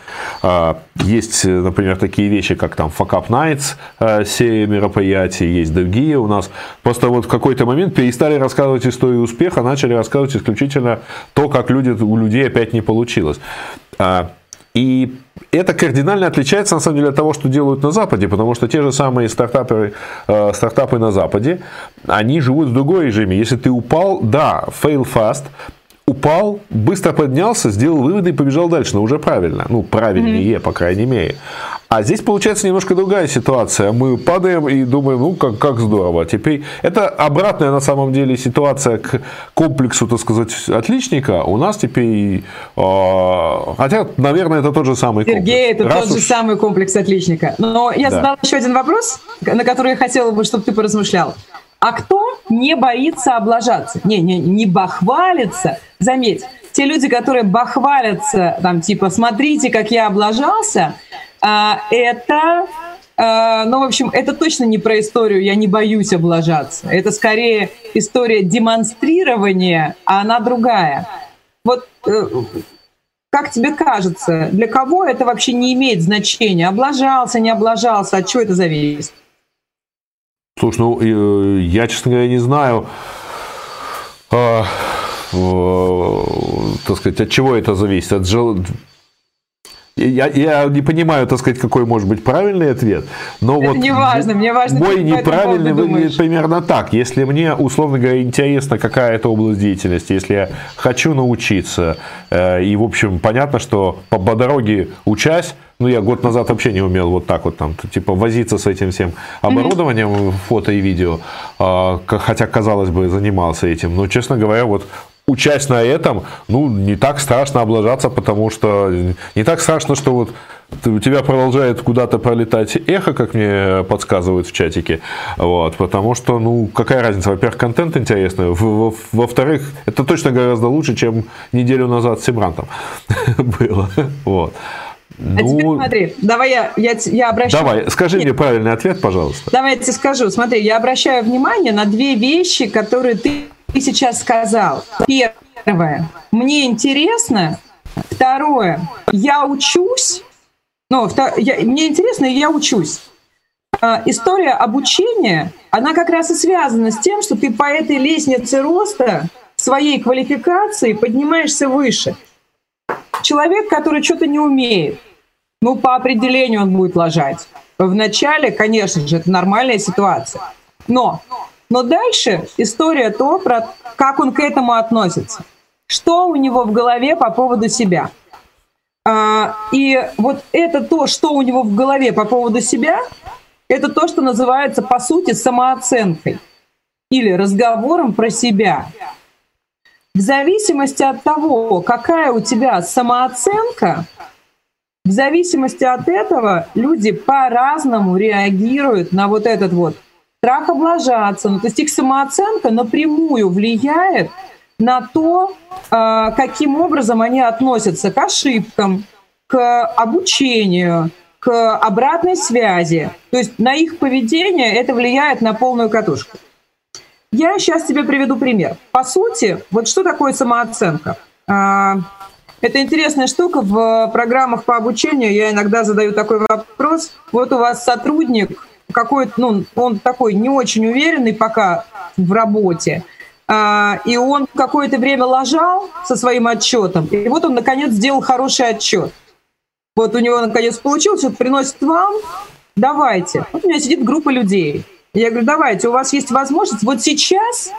А, есть, например, такие вещи, как там Fuck Up Nights, э, серия мероприятий, есть другие у нас. Просто вот в какой-то момент перестали рассказывать историю успеха, начали рассказывать исключительно то, как люди, у людей опять не получилось. А, и это кардинально отличается, на самом деле, от того, что делают на Западе, потому что те же самые стартапы, э, стартапы на Западе, они живут в другой режиме. Если ты упал, да, fail fast, упал, быстро поднялся, сделал выводы и побежал дальше, но уже правильно. Ну, правильнее, mm-hmm. по крайней мере. А здесь получается немножко другая ситуация. Мы падаем и думаем, ну, как, как здорово. Теперь это обратная на самом деле ситуация к комплексу, так сказать, отличника. У нас теперь, э, хотя, наверное, это тот же самый комплекс. Сергей, это Раз тот уж... же самый комплекс отличника. Но я да. задала еще один вопрос, на который я хотела бы, чтобы ты поразмышлял. А кто не боится облажаться? Не, не, не бахвалится. Заметь, те люди, которые бахвалятся, там, типа, смотрите, как я облажался, а, это, а, ну, в общем, это точно не про историю «я не боюсь облажаться». Это скорее история демонстрирования, а она другая. Вот э, как тебе кажется, для кого это вообще не имеет значения? Облажался, не облажался, от чего это зависит? Слушай, ну, э, я, честно говоря, не знаю, э, э, так сказать, от чего это зависит. От жел... Я, я не понимаю, так сказать, какой может быть правильный ответ, но это вот не важно, мне важно, мой неправильный выглядит примерно так. Если мне, условно говоря, интересна какая-то область деятельности, если я хочу научиться, э, и, в общем, понятно, что по, по дороге учась, ну, я год назад вообще не умел вот так вот там, типа, возиться с этим всем оборудованием, mm-hmm. фото и видео, э, хотя, казалось бы, занимался этим. Но, честно говоря, вот учась на этом, ну, не так страшно облажаться, потому что не так страшно, что вот у тебя продолжает куда-то пролетать эхо, как мне подсказывают в чатике, вот, потому что, ну, какая разница, во-первых, контент интересный, во-вторых, это точно гораздо лучше, чем неделю назад с Сибрантом было, вот. Ну, а теперь смотри, давай я, я, я обращаю... Давай, скажи Нет. мне правильный ответ, пожалуйста. Давай я тебе скажу. Смотри, я обращаю внимание на две вещи, которые ты ты сейчас сказал. Первое, мне интересно. Второе, я учусь. Ну, я, мне интересно, и я учусь. А, история обучения, она как раз и связана с тем, что ты по этой лестнице роста своей квалификации поднимаешься выше. Человек, который что-то не умеет, ну, по определению он будет лажать. Вначале, конечно же, это нормальная ситуация. Но но дальше история то, про как он к этому относится. Что у него в голове по поводу себя. А, и вот это то, что у него в голове по поводу себя, это то, что называется, по сути, самооценкой или разговором про себя. В зависимости от того, какая у тебя самооценка, в зависимости от этого люди по-разному реагируют на вот этот вот страх облажаться. Ну, то есть их самооценка напрямую влияет на то, а, каким образом они относятся к ошибкам, к обучению, к обратной связи. То есть на их поведение это влияет на полную катушку. Я сейчас тебе приведу пример. По сути, вот что такое самооценка? А, это интересная штука. В программах по обучению я иногда задаю такой вопрос. Вот у вас сотрудник какой-то, ну, он такой не очень уверенный пока в работе, а, и он какое-то время лажал со своим отчетом, и вот он, наконец, сделал хороший отчет. Вот у него, наконец, получилось, вот приносит вам, давайте. Вот у меня сидит группа людей. Я говорю, давайте, у вас есть возможность, вот сейчас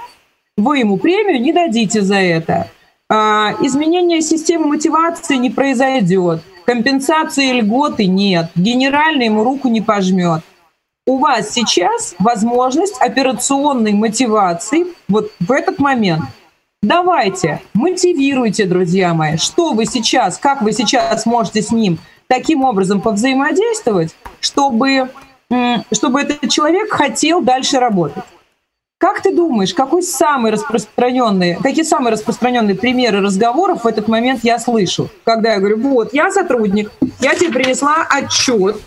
вы ему премию не дадите за это. А, изменение системы мотивации не произойдет. Компенсации льготы нет. Генеральный ему руку не пожмет у вас сейчас возможность операционной мотивации вот в этот момент. Давайте, мотивируйте, друзья мои, что вы сейчас, как вы сейчас можете с ним таким образом повзаимодействовать, чтобы, чтобы этот человек хотел дальше работать. Как ты думаешь, какой самый распространенный, какие самые распространенные примеры разговоров в этот момент я слышу? Когда я говорю, вот, я сотрудник, я тебе принесла отчет,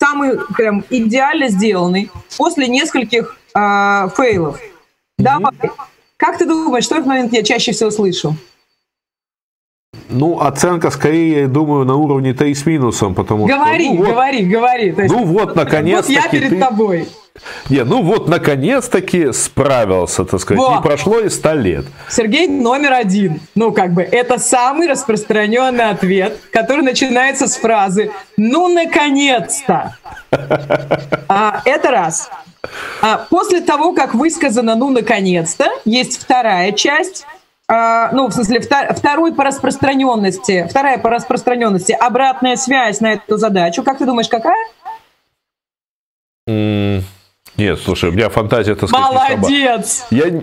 самый прям идеально сделанный, после нескольких э, фейлов. Давай. Как ты думаешь, что в этот момент я чаще всего слышу? Ну, оценка скорее, я думаю, на уровне 3 с минусом, потому говори, что... Ну, говори, вот, говори. То есть, ну вот, наконец-таки Вот я перед ты... тобой. Не, ну вот, наконец-таки справился, так сказать. Во. Не прошло и 100 лет. Сергей номер один. Ну, как бы, это самый распространенный ответ, который начинается с фразы «Ну, наконец-то!» а, Это раз. А, после того, как высказано «ну, наконец-то», есть вторая часть, а, ну, в смысле, второй по распространенности, вторая по распространенности, обратная связь на эту задачу. Как ты думаешь, какая? Mm, нет, слушай, у меня фантазия, это сказать, Молодец! Я...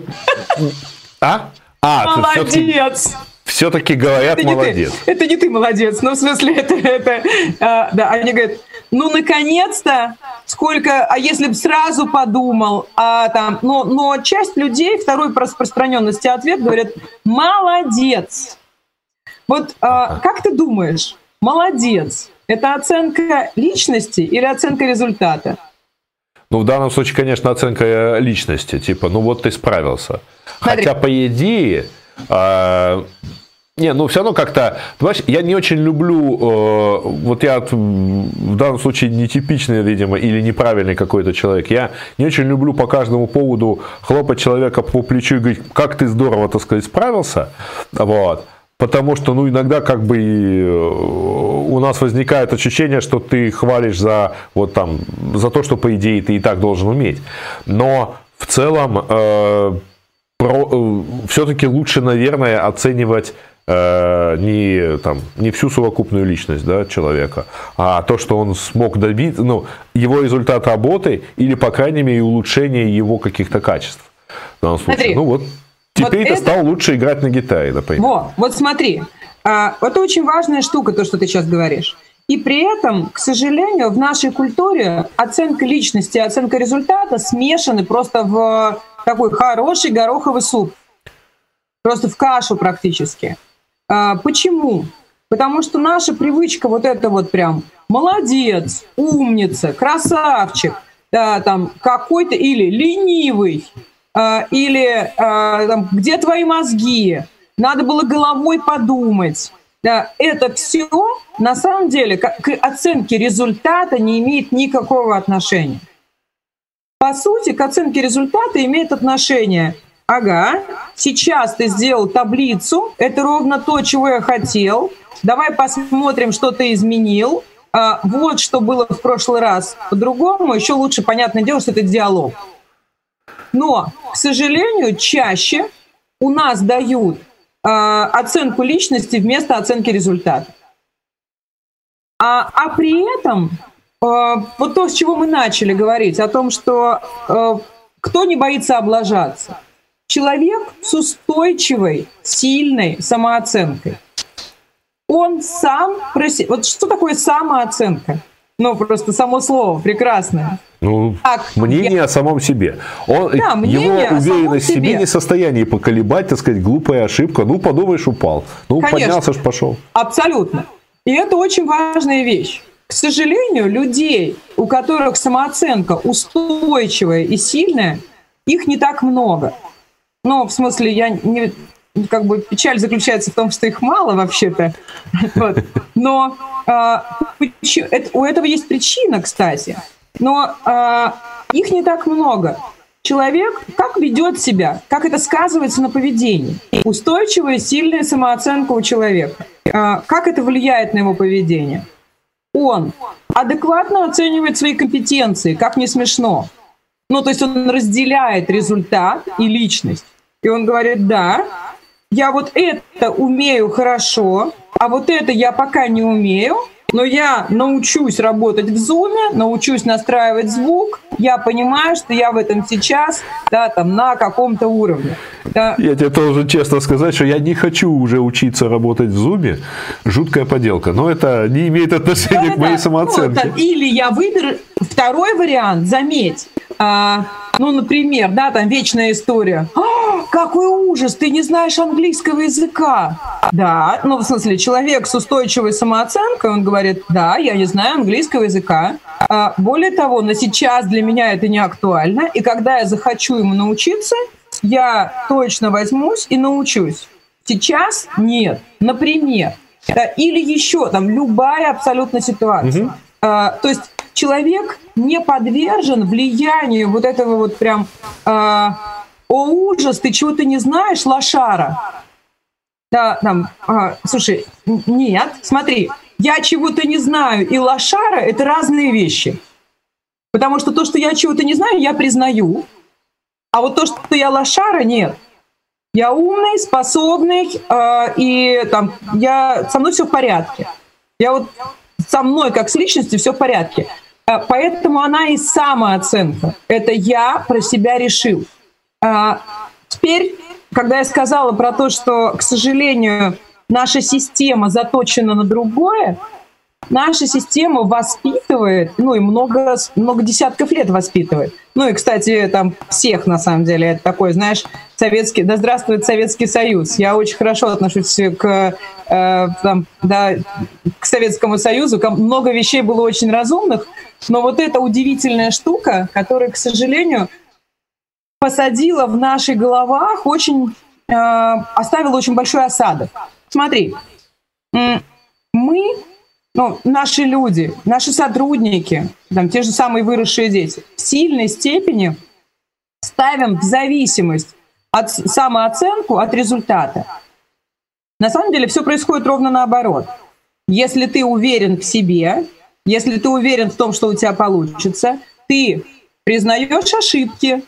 А? А, Молодец! Все-таки говорят это молодец. Ты, это не ты молодец, но в смысле это, это а, да, они говорят, ну наконец-то, сколько, а если бы сразу подумал, а там, но, но часть людей, второй по распространенности ответ говорят, молодец. Вот а, как ты думаешь, молодец, это оценка личности или оценка результата? Ну, в данном случае, конечно, оценка личности. Типа, ну вот ты справился. Смотри. Хотя, по идее, э, не, ну все равно как-то, понимаешь, я не очень люблю, э, вот я в данном случае нетипичный, видимо, или неправильный какой-то человек, я не очень люблю по каждому поводу хлопать человека по плечу и говорить, как ты здорово, так сказать, справился, вот. Потому что, ну, иногда как бы э, у нас возникает ощущение, что ты хвалишь за, вот там, за то, что, по идее, ты и так должен уметь. Но в целом э, э, все-таки лучше, наверное, оценивать э, не, там, не всю совокупную личность да, человека, а то, что он смог добиться, ну, его результат работы или, по крайней мере, улучшение его каких-то качеств. В данном случае. Смотри. Ну вот Теперь вот ты это... стал лучше играть на гитаре, например. Вот, вот смотри. А, это очень важная штука, то, что ты сейчас говоришь. И при этом, к сожалению, в нашей культуре оценка личности и оценка результата смешаны просто в такой хороший гороховый суп. Просто в кашу практически. А, почему? Потому что наша привычка вот это вот прям молодец, умница, красавчик, да, там какой-то или ленивый, или а, там, где твои мозги, надо было головой подумать. Это все на самом деле к оценке результата не имеет никакого отношения. По сути, к оценке результата имеет отношение, ага, сейчас ты сделал таблицу, это ровно то, чего я хотел, давай посмотрим, что ты изменил, а, вот что было в прошлый раз по-другому, еще лучше, понятное дело, что это диалог. Но, к сожалению, чаще у нас дают э, оценку личности вместо оценки результата. А, а при этом э, вот то, с чего мы начали говорить, о том, что э, кто не боится облажаться. Человек с устойчивой, сильной самооценкой. Он сам... Вот что такое самооценка? Ну, просто само слово прекрасное. Ну, так, мнение я... о самом себе. Он, да, его уверенность в себе. себе не в состоянии поколебать, так сказать, глупая ошибка. Ну, подумаешь, упал. Ну, Конечно. поднялся ж, пошел. Абсолютно. И это очень важная вещь. К сожалению, людей, у которых самооценка устойчивая и сильная, их не так много. Ну, в смысле, я не, как бы печаль заключается в том, что их мало вообще-то. Вот. Но а, это, у этого есть причина, кстати. Но а, их не так много. Человек как ведет себя, как это сказывается на поведении. Устойчивая, сильная самооценка у человека. А, как это влияет на его поведение? Он адекватно оценивает свои компетенции, как не смешно. Ну, то есть он разделяет результат и личность. И он говорит, да, я вот это умею хорошо, а вот это я пока не умею, но я научусь работать в зуме, научусь настраивать звук, я понимаю, что я в этом сейчас, да, там, на каком-то уровне. Да. Я тебе должен честно сказать, что я не хочу уже учиться работать в зуме. Жуткая поделка. Но это не имеет отношения да, к моей да. самооценке. Вот, или я выберу второй вариант, заметь. А, ну, например, да, там вечная история. А, какой ужас, ты не знаешь английского языка. Да, ну, в смысле, человек с устойчивой самооценкой, он говорит, да, я не знаю английского языка. А, более того, на сейчас для меня это не актуально. И когда я захочу ему научиться, я точно возьмусь и научусь. Сейчас нет. Например, да, или еще там любая абсолютно ситуация. Угу. А, то есть человек не подвержен влиянию вот этого вот прям а, «О, ужас, ты чего-то не знаешь, лошара?» Да, там, а, слушай, нет, смотри, я чего-то не знаю и лошара – это разные вещи. Потому что то, что я чего-то не знаю, я признаю. А вот то, что я лошара, нет. Я умный, способный, э, и там, я, со мной все в порядке. Я вот со мной, как с личностью, все в порядке. Э, поэтому она и самооценка. Это я про себя решил. Э, теперь, когда я сказала про то, что, к сожалению, наша система заточена на другое, наша система воспитывает, ну и много, много десятков лет воспитывает. Ну и, кстати, там всех, на самом деле, это такой, знаешь, советский, да здравствует Советский Союз. Я очень хорошо отношусь к, э, там, да, к Советскому Союзу. Много вещей было очень разумных, но вот эта удивительная штука, которая, к сожалению, посадила в наших головах очень, э, оставила очень большой осадок. Смотри, мы ну, наши люди, наши сотрудники, там, те же самые выросшие дети, в сильной степени ставим в зависимость от самооценку от результата. На самом деле все происходит ровно наоборот. Если ты уверен в себе, если ты уверен в том, что у тебя получится, ты признаешь ошибки,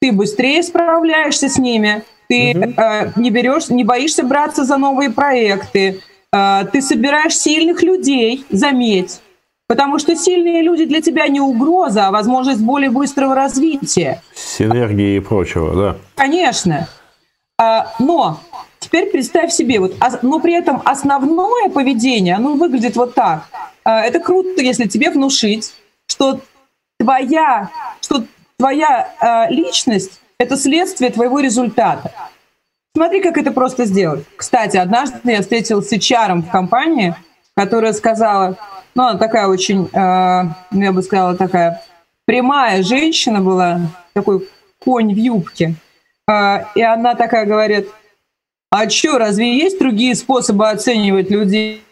ты быстрее справляешься с ними, ты угу. э, не берешь, не боишься браться за новые проекты, а, ты собираешь сильных людей, заметь, потому что сильные люди для тебя не угроза, а возможность более быстрого развития. Синергии и прочего, да. Конечно. А, но теперь представь себе, вот, но при этом основное поведение, оно выглядит вот так. А, это круто, если тебе внушить, что твоя, что твоя личность – это следствие твоего результата. Смотри, как это просто сделать. Кстати, однажды я встретилась с HR в компании, которая сказала, ну, она такая очень, э, я бы сказала, такая прямая женщина была, такой конь в юбке. Э, и она такая говорит, а что, разве есть другие способы оценивать людей?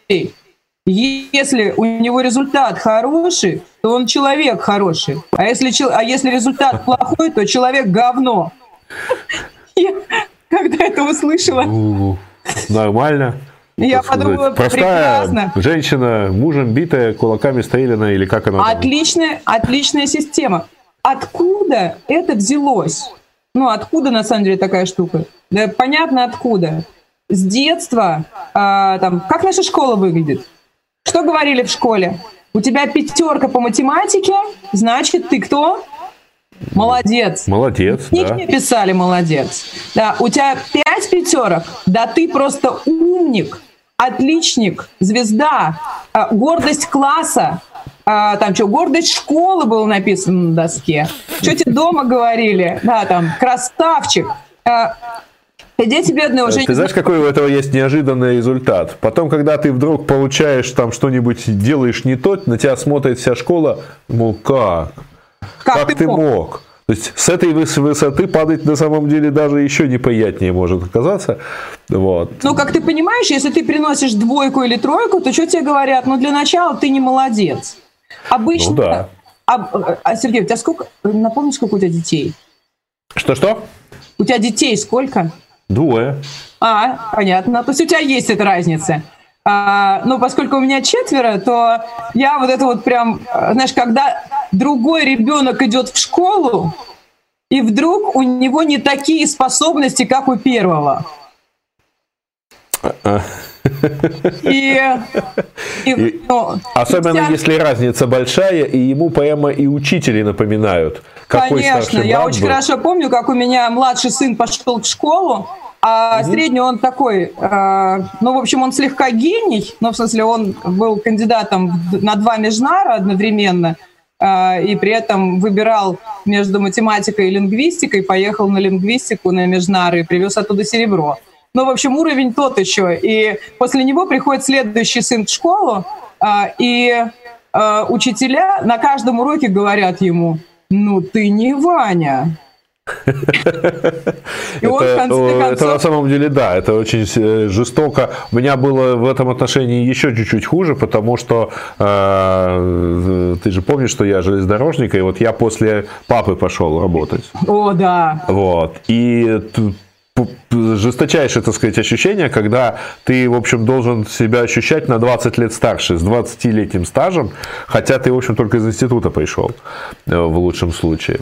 Если у него результат хороший, то он человек хороший. А если, а если результат плохой, то человек говно. когда это услышала. Нормально. Я подумала, Простая прекрасно. женщина, мужем битая, кулаками стрелянная, или как она? Отличная, отличная система. Откуда это взялось? Ну, откуда на самом деле такая штука? Да, понятно откуда. С детства, а, там, как наша школа выглядит? Что говорили в школе? У тебя пятерка по математике, значит, ты кто? Молодец. Молодец, Книг да. писали, молодец. Да, у тебя пять пятерок, да ты просто умник, отличник, звезда, а, гордость класса, а, там что, гордость школы было написано на доске. Что тебе дома говорили? Да, там, красавчик. А, дети бедные уже... Ты знаешь, какой у этого есть неожиданный результат? Потом, когда ты вдруг получаешь там что-нибудь, делаешь не то, на тебя смотрит вся школа, мол, как? Как, как ты, ты мог? мог? То есть с этой высоты падать на самом деле даже еще неприятнее может оказаться. Вот. Ну, как ты понимаешь, если ты приносишь двойку или тройку, то что тебе говорят? Ну, для начала ты не молодец. Обычно... Ну, да. А, а, Сергей, у тебя сколько... Напомни, сколько у тебя детей? Что-что? У тебя детей сколько? Двое. А, понятно. То есть у тебя есть эта разница. А, но поскольку у меня четверо, то я вот это вот прям, знаешь, когда другой ребенок идет в школу, и вдруг у него не такие способности, как у первого. И, и, и ну, особенно вся... если разница большая, и ему прямо и учители напоминают. Какой Конечно, я очень был. хорошо помню, как у меня младший сын пошел в школу, а угу. средний он такой, э, ну, в общем, он слегка гений, ну, в смысле, он был кандидатом на два межнара одновременно, э, и при этом выбирал между математикой и лингвистикой, поехал на лингвистику, на межнары и привез оттуда серебро. Ну, в общем, уровень тот еще. И после него приходит следующий сын в школу, э, и э, учителя на каждом уроке говорят ему, ну, ты не Ваня, это на самом деле, да, это очень э, жестоко. У меня было в этом отношении еще чуть-чуть хуже, потому что э, ты же помнишь, что я железнодорожник, и вот я после папы пошел работать. О, да. Вот. И жесточайшее, так сказать, ощущение, когда ты, в общем, должен себя ощущать на 20 лет старше, с 20-летним стажем, хотя ты, в общем, только из института пришел, э, в лучшем случае.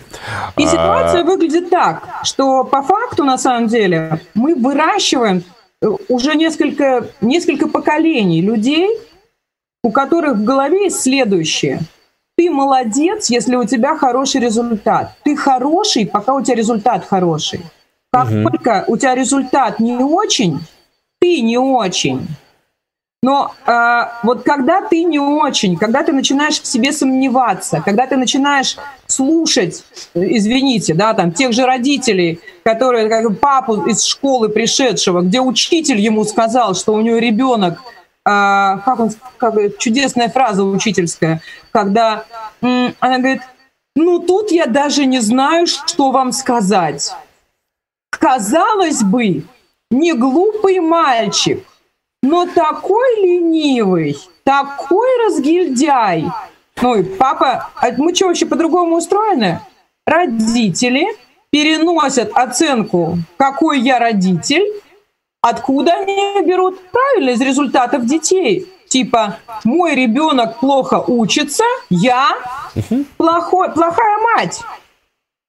И ситуация а... выглядит так, что по факту, на самом деле, мы выращиваем э, уже несколько, несколько поколений людей, у которых в голове есть следующее. Ты молодец, если у тебя хороший результат. Ты хороший, пока у тебя результат хороший. Как угу. только у тебя результат не очень, ты не очень. Но э, вот когда ты не очень, когда ты начинаешь в себе сомневаться, когда ты начинаешь слушать, извините, да, там тех же родителей, которые, как папу из школы пришедшего, где учитель ему сказал, что у него ребенок, э, как он, как, чудесная фраза учительская, когда э, она говорит, ну тут я даже не знаю, что вам сказать казалось бы, не глупый мальчик, но такой ленивый, такой разгильдяй. Ну и папа, а мы что вообще по-другому устроены? Родители переносят оценку, какой я родитель, откуда они берут? Правильно, из результатов детей. Типа, мой ребенок плохо учится, я плохой, плохая мать.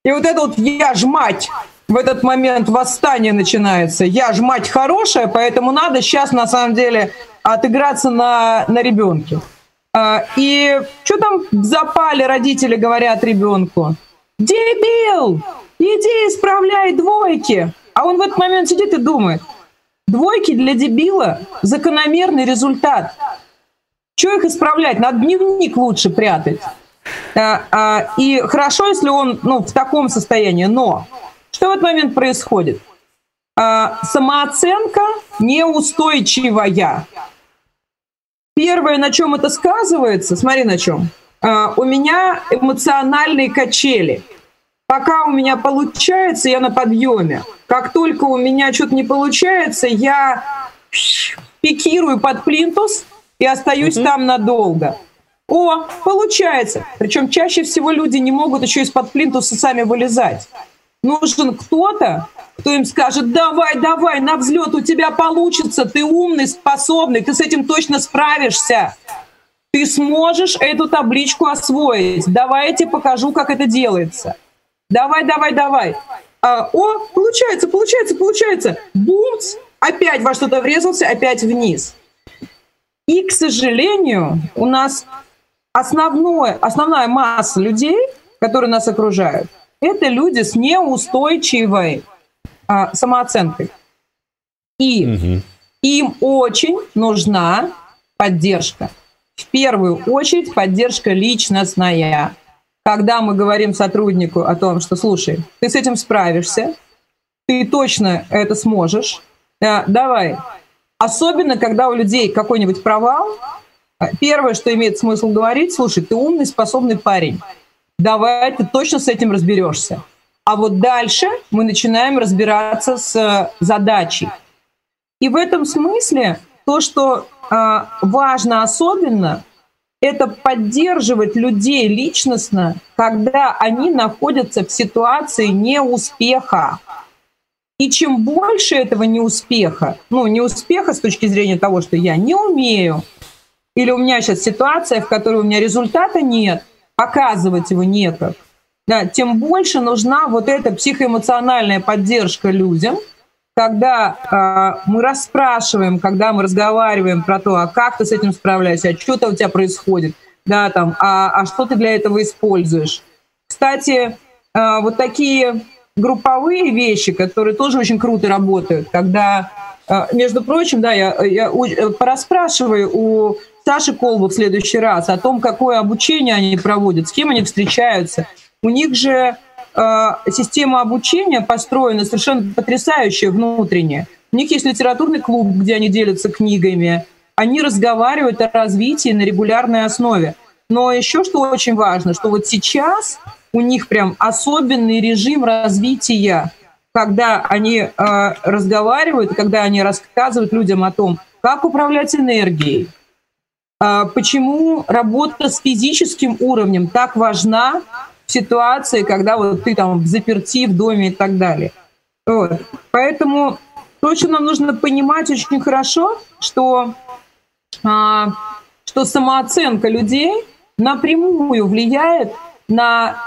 И вот это вот я ж мать в этот момент восстание начинается. Я ж мать хорошая, поэтому надо сейчас на самом деле отыграться на, на ребенке. А, и что там в запале родители говорят ребенку? Дебил! Иди исправляй двойки! А он в этот момент сидит и думает, двойки для дебила – закономерный результат. Что их исправлять? Надо дневник лучше прятать. А, а, и хорошо, если он ну, в таком состоянии, но что в этот момент происходит? А, самооценка неустойчивая. Первое, на чем это сказывается, смотри на чем. А, у меня эмоциональные качели. Пока у меня получается, я на подъеме. Как только у меня что-то не получается, я пикирую под плинтус и остаюсь mm-hmm. там надолго. О, получается. Причем чаще всего люди не могут еще из-под плинтуса сами вылезать. Нужен кто-то, кто им скажет, давай, давай, на взлет у тебя получится, ты умный, способный, ты с этим точно справишься. Ты сможешь эту табличку освоить. Давай я тебе покажу, как это делается. Давай, давай, давай. А, о, получается, получается, получается. Бумс, опять во что-то врезался, опять вниз. И, к сожалению, у нас основное, основная масса людей, которые нас окружают, это люди с неустойчивой а, самооценкой. И угу. им очень нужна поддержка. В первую очередь поддержка личностная. Когда мы говорим сотруднику о том, что, слушай, ты с этим справишься, ты точно это сможешь, да, давай. Особенно, когда у людей какой-нибудь провал, первое, что имеет смысл говорить, слушай, ты умный, способный парень давай ты точно с этим разберешься. А вот дальше мы начинаем разбираться с э, задачей. И в этом смысле то, что э, важно особенно, это поддерживать людей личностно, когда они находятся в ситуации неуспеха. И чем больше этого неуспеха, ну, неуспеха с точки зрения того, что я не умею, или у меня сейчас ситуация, в которой у меня результата нет – показывать его некак, да, тем больше нужна вот эта психоэмоциональная поддержка людям, когда э, мы расспрашиваем, когда мы разговариваем про то, а как ты с этим справляешься, а что-то у тебя происходит, да, там, а, а что ты для этого используешь. Кстати, э, вот такие групповые вещи, которые тоже очень круто работают, когда, э, между прочим, да, я, я пораспрашиваю у Саши Колбу в следующий раз о том, какое обучение они проводят, с кем они встречаются. У них же э, система обучения построена совершенно потрясающая внутренняя. У них есть литературный клуб, где они делятся книгами. Они разговаривают о развитии на регулярной основе. Но еще что очень важно, что вот сейчас у них прям особенный режим развития, когда они э, разговаривают, когда они рассказывают людям о том, как управлять энергией, почему работа с физическим уровнем так важна в ситуации, когда вот ты там заперти в доме и так далее. Вот. Поэтому то, что нам нужно понимать очень хорошо, что, а, что самооценка людей напрямую влияет на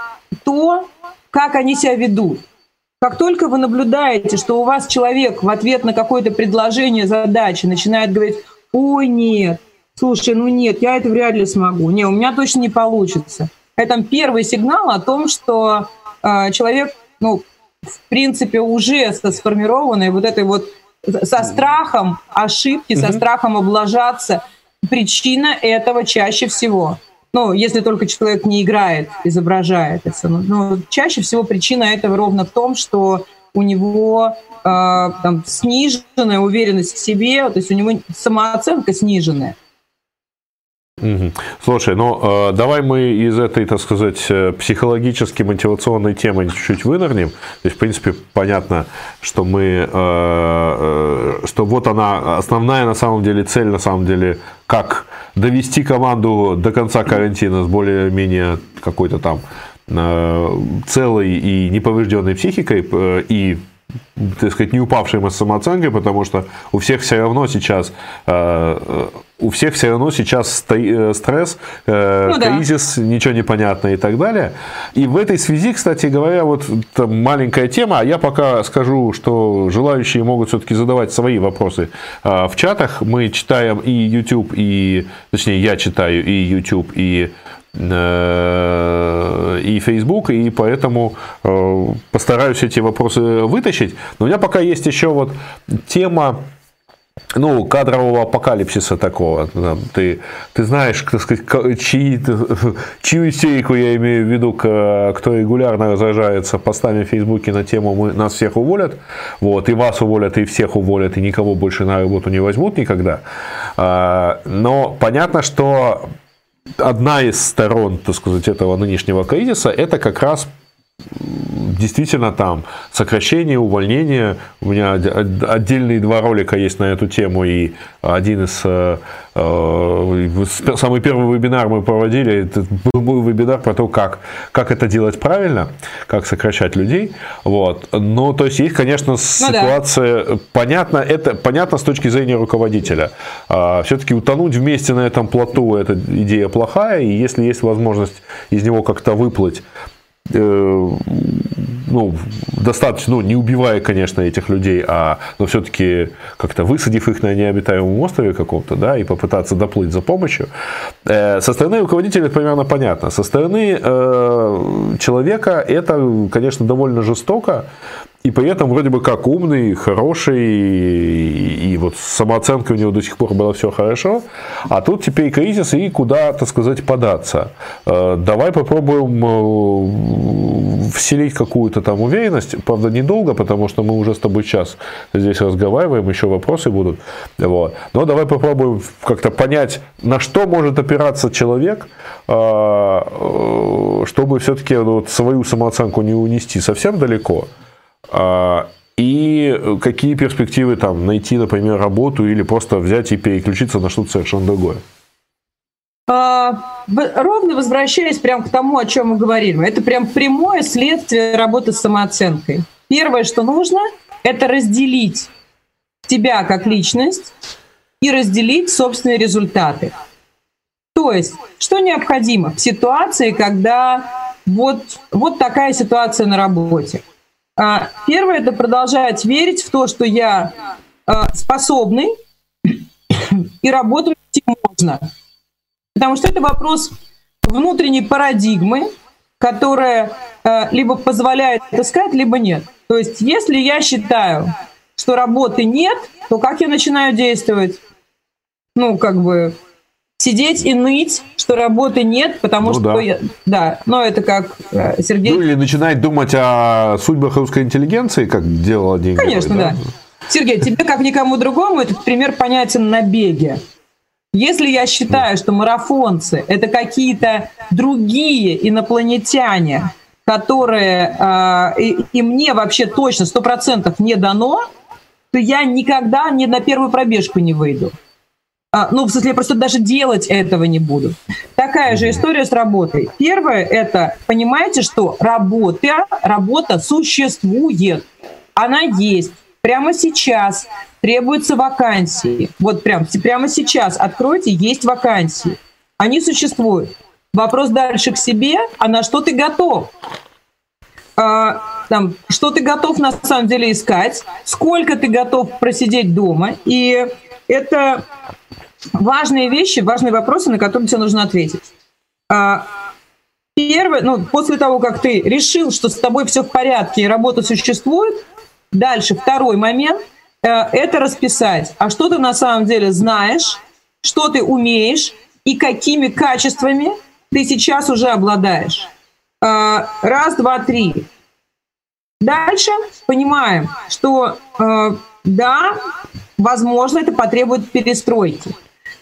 то, как они себя ведут. Как только вы наблюдаете, что у вас человек в ответ на какое-то предложение, задачи начинает говорить, ой, нет, слушай, ну нет, я это вряд ли смогу, не, у меня точно не получится. Это первый сигнал о том, что э, человек, ну, в принципе, уже со сформированной вот этой вот со страхом ошибки, со страхом облажаться. Причина этого чаще всего. Ну, если только человек не играет, изображает это. Но, но чаще всего причина этого ровно в том, что у него э, там, сниженная уверенность в себе, то есть у него самооценка сниженная. Слушай, ну э, давай мы из этой, так сказать, э, психологически мотивационной темы чуть-чуть вынырнем. То есть, в принципе, понятно, что мы, э, что вот она основная на самом деле цель, на самом деле, как довести команду до конца карантина с более-менее какой-то там целой и неповрежденной психикой и так сказать, не упавшей самооценкой, потому что у всех все равно сейчас э, у всех все равно сейчас э, стресс, э, ну, кризис, да. ничего не понятно и так далее. И в этой связи, кстати говоря, вот маленькая тема, а я пока скажу, что желающие могут все-таки задавать свои вопросы э, в чатах. Мы читаем и YouTube, и, точнее, я читаю и YouTube, и и Facebook, и поэтому постараюсь эти вопросы вытащить. Но у меня пока есть еще вот тема ну, кадрового апокалипсиса такого. Ты, ты знаешь, так сказать, чьи, чью истерику я имею в виду, кто регулярно разражается постами в Фейсбуке на тему «мы, «нас всех уволят», вот, и вас уволят, и всех уволят, и никого больше на работу не возьмут никогда. А, но понятно, что одна из сторон, так сказать, этого нынешнего кризиса, это как раз действительно там сокращение, увольнение. У меня отдельные два ролика есть на эту тему, и один из э, э, самый первый вебинар мы проводили, это был вебинар про то, как, как это делать правильно, как сокращать людей. Вот. Но то есть есть, конечно, ситуация, ну, да. понятно, это понятно с точки зрения руководителя. А, все-таки утонуть вместе на этом плоту, это идея плохая, и если есть возможность из него как-то выплыть, ну, достаточно, ну, не убивая, конечно, этих людей, а, но все-таки как-то высадив их на необитаемом острове каком-то, да, и попытаться доплыть за помощью. Э, со стороны руководителя это примерно понятно. Со стороны э, человека это, конечно, довольно жестоко, и при этом вроде бы как умный, хороший, и, и вот с самооценкой у него до сих пор было все хорошо. А тут теперь кризис, и куда, так сказать, податься. Э, давай попробуем э, вселить какую-то там уверенность. Правда, недолго, потому что мы уже с тобой сейчас здесь разговариваем, еще вопросы будут. Вот. Но давай попробуем как-то понять, на что может опираться человек, э, чтобы все-таки вот свою самооценку не унести совсем далеко. А, и какие перспективы там найти, например, работу или просто взять и переключиться на что-то совершенно другое? А, ровно возвращаясь прямо к тому, о чем мы говорили. Это прям прямое следствие работы с самооценкой. Первое, что нужно, это разделить тебя как личность и разделить собственные результаты. То есть, что необходимо в ситуации, когда вот, вот такая ситуация на работе – первое – это продолжать верить в то, что я а, способный и работать можно. Потому что это вопрос внутренней парадигмы, которая а, либо позволяет искать, либо нет. То есть если я считаю, что работы нет, то как я начинаю действовать? Ну, как бы сидеть и ныть, что работы нет, потому ну, что да. я, да, но это как э, Сергей. Ну или начинать думать о судьбах русской интеллигенции, как делал один. Конечно, да? да. Сергей, тебе как никому другому этот пример понятен на беге. Если я считаю, что марафонцы это какие-то другие инопланетяне, которые э, и, и мне вообще точно сто процентов не дано, то я никогда ни на первую пробежку не выйду. А, ну, в смысле, я просто даже делать этого не буду. Такая же история с работой. Первое – это, понимаете, что работа, работа существует. Она есть. Прямо сейчас требуются вакансии. Вот прям, прямо сейчас откройте, есть вакансии. Они существуют. Вопрос дальше к себе, а на что ты готов? А, там, что ты готов на самом деле искать, сколько ты готов просидеть дома. И это важные вещи, важные вопросы, на которые тебе нужно ответить. А, первое, ну, после того, как ты решил, что с тобой все в порядке и работа существует, дальше второй момент э, – это расписать, а что ты на самом деле знаешь, что ты умеешь и какими качествами ты сейчас уже обладаешь. А, раз, два, три. Дальше понимаем, что э, да, возможно, это потребует перестройки.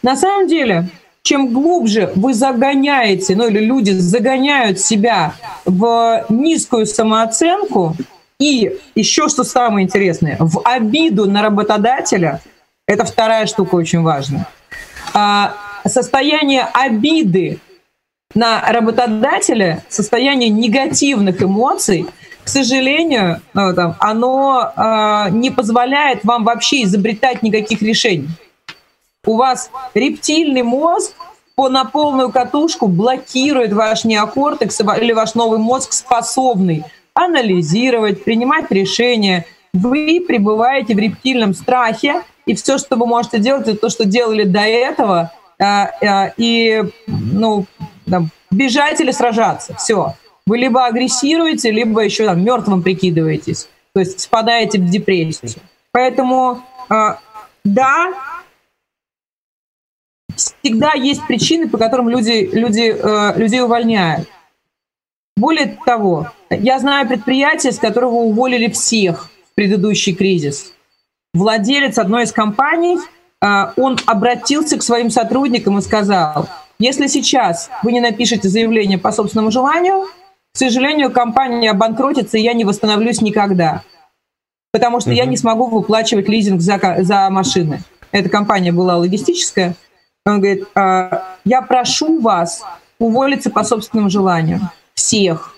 На самом деле, чем глубже вы загоняете, ну или люди загоняют себя в низкую самооценку, и еще что самое интересное, в обиду на работодателя, это вторая штука очень важная. А, состояние обиды на работодателя, состояние негативных эмоций, к сожалению, ну, оно э, не позволяет вам вообще изобретать никаких решений у вас рептильный мозг по, на полную катушку блокирует ваш неокортекс или ваш новый мозг способный анализировать, принимать решения. Вы пребываете в рептильном страхе, и все, что вы можете делать, это то, что делали до этого, э, э, и ну, там, бежать или сражаться. Все. Вы либо агрессируете, либо еще там, мертвым прикидываетесь, то есть спадаете в депрессию. Поэтому э, да, всегда есть причины, по которым люди, люди, э, людей увольняют. Более того, я знаю предприятие, с которого уволили всех в предыдущий кризис. Владелец одной из компаний, э, он обратился к своим сотрудникам и сказал, если сейчас вы не напишете заявление по собственному желанию, к сожалению, компания обанкротится, и я не восстановлюсь никогда. Потому что mm-hmm. я не смогу выплачивать лизинг за, за машины. Эта компания была логистическая – он говорит, «А, я прошу вас уволиться по собственному желанию. Всех.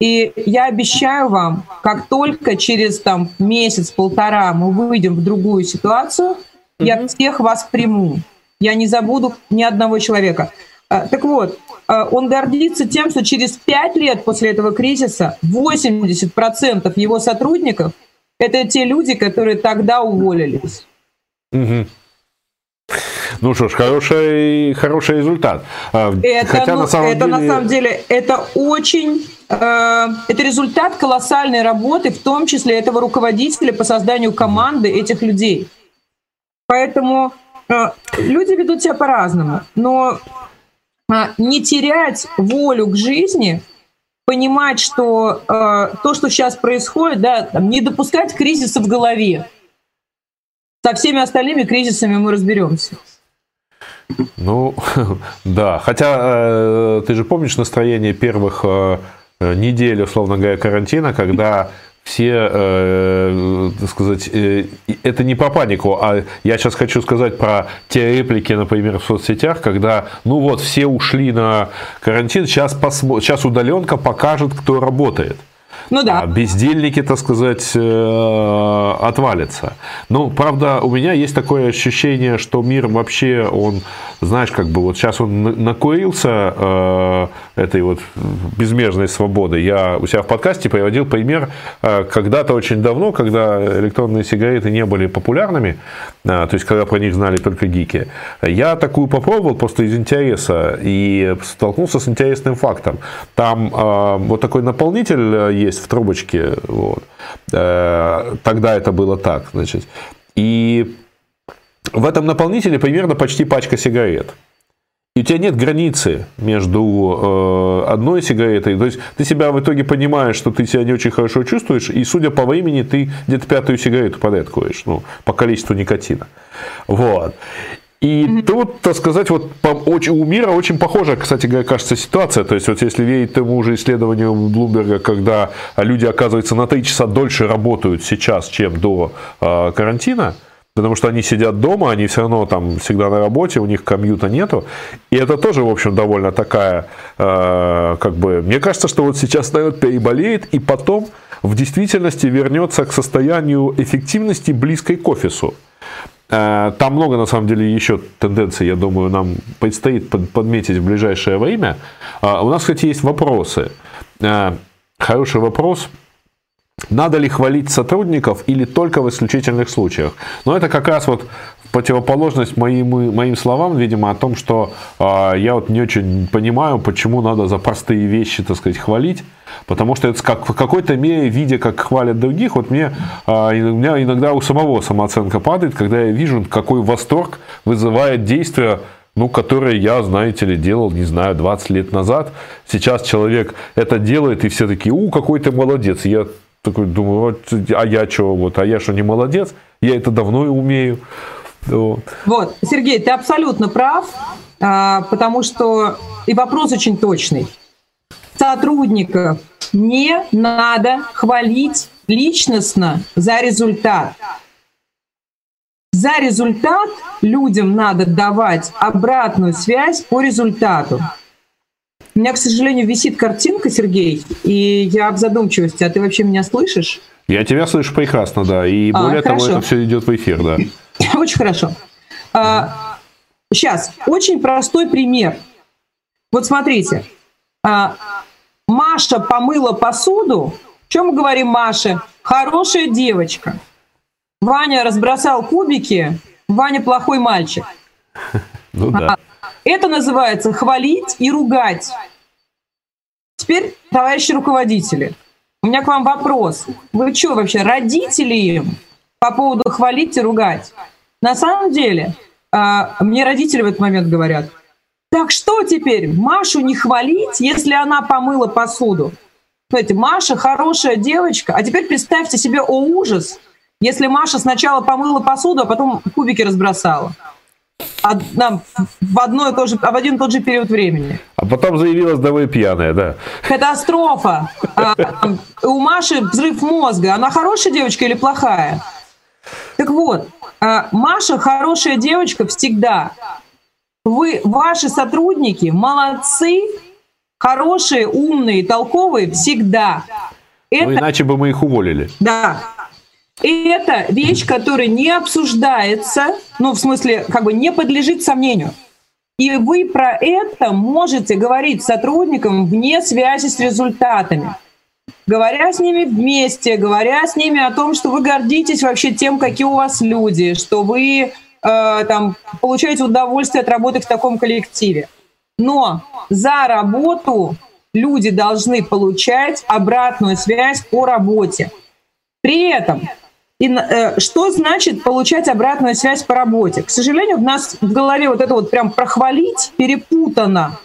И я обещаю вам, как только через там, месяц-полтора мы выйдем в другую ситуацию, mm-hmm. я всех вас приму. Я не забуду ни одного человека. А, так вот, а, он гордится тем, что через пять лет после этого кризиса 80% его сотрудников – это те люди, которые тогда уволились. Угу. Ну что ж, хороший, хороший результат. А, это, Хотя ну, на самом это деле... на самом деле это очень э, это результат колоссальной работы, в том числе этого руководителя по созданию команды этих людей. Поэтому э, люди ведут себя по-разному, но э, не терять волю к жизни, понимать, что то, что сейчас происходит, да, не допускать кризиса в голове. Со всеми остальными кризисами мы разберемся. Ну, да. Хотя э, ты же помнишь настроение первых э, недель, условно говоря, карантина, когда все, э, так сказать, это не про панику, а я сейчас хочу сказать про те реплики, например, в соцсетях, когда, ну вот, все ушли на карантин, сейчас, посмо... сейчас удаленка покажет, кто работает. Ну да. А бездельники, так сказать, э, отвалятся. Ну, правда, у меня есть такое ощущение, что мир вообще, он, знаешь, как бы вот сейчас он накурился э, этой вот безмежной свободы. Я у себя в подкасте приводил пример э, когда-то очень давно, когда электронные сигареты не были популярными, то есть когда про них знали только гики. Я такую попробовал просто из интереса и столкнулся с интересным фактом. Там вот такой наполнитель есть в трубочке. Вот. Э, тогда это было так. Значит. И в этом наполнителе примерно почти пачка сигарет. И у тебя нет границы между э, одной сигаретой. То есть ты себя в итоге понимаешь, что ты себя не очень хорошо чувствуешь, и судя по времени, ты где-то пятую сигарету подряд куришь, ну, по количеству никотина. Вот. И mm-hmm. тут, так сказать, вот очень, у мира очень похожа, кстати говоря, кажется, ситуация. То есть, вот если верить тому же исследованию Блумберга, когда люди, оказывается, на 3 часа дольше работают сейчас, чем до э, карантина, потому что они сидят дома, они все равно там всегда на работе, у них комьюта нету. И это тоже, в общем, довольно такая, э, как бы, мне кажется, что вот сейчас народ переболеет, и потом в действительности вернется к состоянию эффективности близкой к офису. Э, там много, на самом деле, еще тенденций, я думаю, нам предстоит подметить в ближайшее время. А, у нас, кстати, есть вопросы. Э, хороший вопрос. Надо ли хвалить сотрудников или только в исключительных случаях? Но это как раз вот противоположность моим, моим словам, видимо, о том, что э, я вот не очень понимаю, почему надо за простые вещи, так сказать, хвалить. Потому что это как, в какой-то мере, видя, как хвалят других, вот мне, а, у меня иногда у самого самооценка падает, когда я вижу, какой восторг вызывает действие ну, которые я, знаете ли, делал, не знаю, 20 лет назад. Сейчас человек это делает, и все такие, у, какой ты молодец. Я такой думаю, вот, а я что, вот, а я что, не молодец? Я это давно и умею. Вот. вот, Сергей, ты абсолютно прав, а, потому что и вопрос очень точный сотрудников не надо хвалить личностно за результат. За результат людям надо давать обратную связь по результату. У меня, к сожалению, висит картинка, Сергей, и я в задумчивости. А ты вообще меня слышишь? Я тебя слышу прекрасно, да. И а, более хорошо. того, это все идет в эфир, да. Очень хорошо. А, сейчас, очень простой пример. Вот смотрите. А, Маша помыла посуду. Чем мы говорим Маша? Хорошая девочка. Ваня разбросал кубики. Ваня плохой мальчик. Ну да. Это называется хвалить и ругать. Теперь, товарищи руководители, у меня к вам вопрос. Вы что вообще, родители по поводу хвалить и ругать? На самом деле, а, мне родители в этот момент говорят, так что теперь? Машу не хвалить, если она помыла посуду? Знаете, Маша хорошая девочка. А теперь представьте себе, о ужас, если Маша сначала помыла посуду, а потом кубики разбросала. Одна, в, одно и то же, в один и тот же период времени. А потом заявилась давай пьяная, да. Катастрофа. А, у Маши взрыв мозга. Она хорошая девочка или плохая? Так вот, а, Маша хорошая девочка всегда. Вы, ваши сотрудники молодцы, хорошие, умные, толковые всегда. Ну, это, ну, иначе бы мы их уволили. Да. Это вещь, которая не обсуждается, ну, в смысле, как бы не подлежит сомнению. И вы про это можете говорить сотрудникам вне связи с результатами. Говоря с ними вместе, говоря с ними о том, что вы гордитесь вообще тем, какие у вас люди, что вы э, там, получаете удовольствие от работы в таком коллективе. Но за работу люди должны получать обратную связь по работе. При этом, и, э, что значит получать обратную связь по работе? К сожалению, у нас в голове вот это вот прям прохвалить перепутано.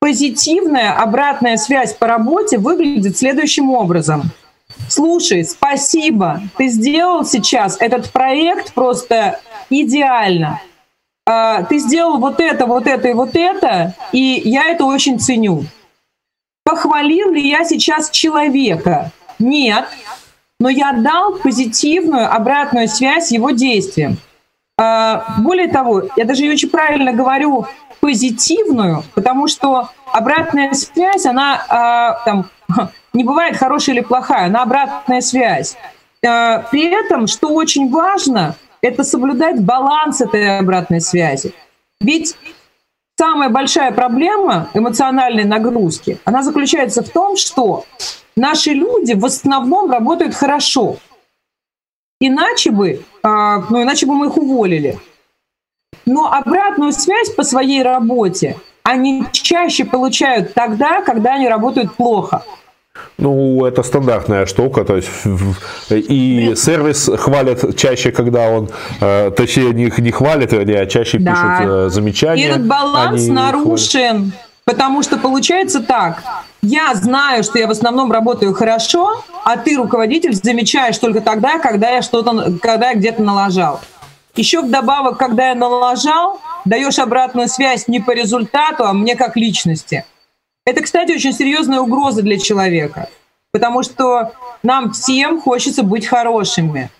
Позитивная обратная связь по работе выглядит следующим образом. Слушай, спасибо, ты сделал сейчас этот проект просто идеально. А, ты сделал вот это, вот это и вот это, и я это очень ценю. Похвалил ли я сейчас человека? Нет. Но я дал позитивную обратную связь его действиям. А, более того, я даже очень правильно говорю позитивную, потому что обратная связь, она а, там, не бывает хорошая или плохая, она обратная связь. Э, при этом, что очень важно, это соблюдать баланс этой обратной связи. Ведь самая большая проблема эмоциональной нагрузки, она заключается в том, что наши люди в основном работают хорошо. Иначе бы, а, ну, иначе бы мы их уволили. Но обратную связь по своей работе они чаще получают тогда, когда они работают плохо. Ну, это стандартная штука, то есть и сервис хвалят чаще, когда он, э, точнее, не, не хвалит, а чаще да. пишут э, замечания. И этот баланс нарушен, хвалят. потому что получается так, я знаю, что я в основном работаю хорошо, а ты, руководитель, замечаешь только тогда, когда я что-то, когда я где-то налажал. Еще вдобавок, когда я налажал, даешь обратную связь не по результату, а мне как личности. Это, кстати, очень серьезная угроза для человека, потому что нам всем хочется быть хорошими.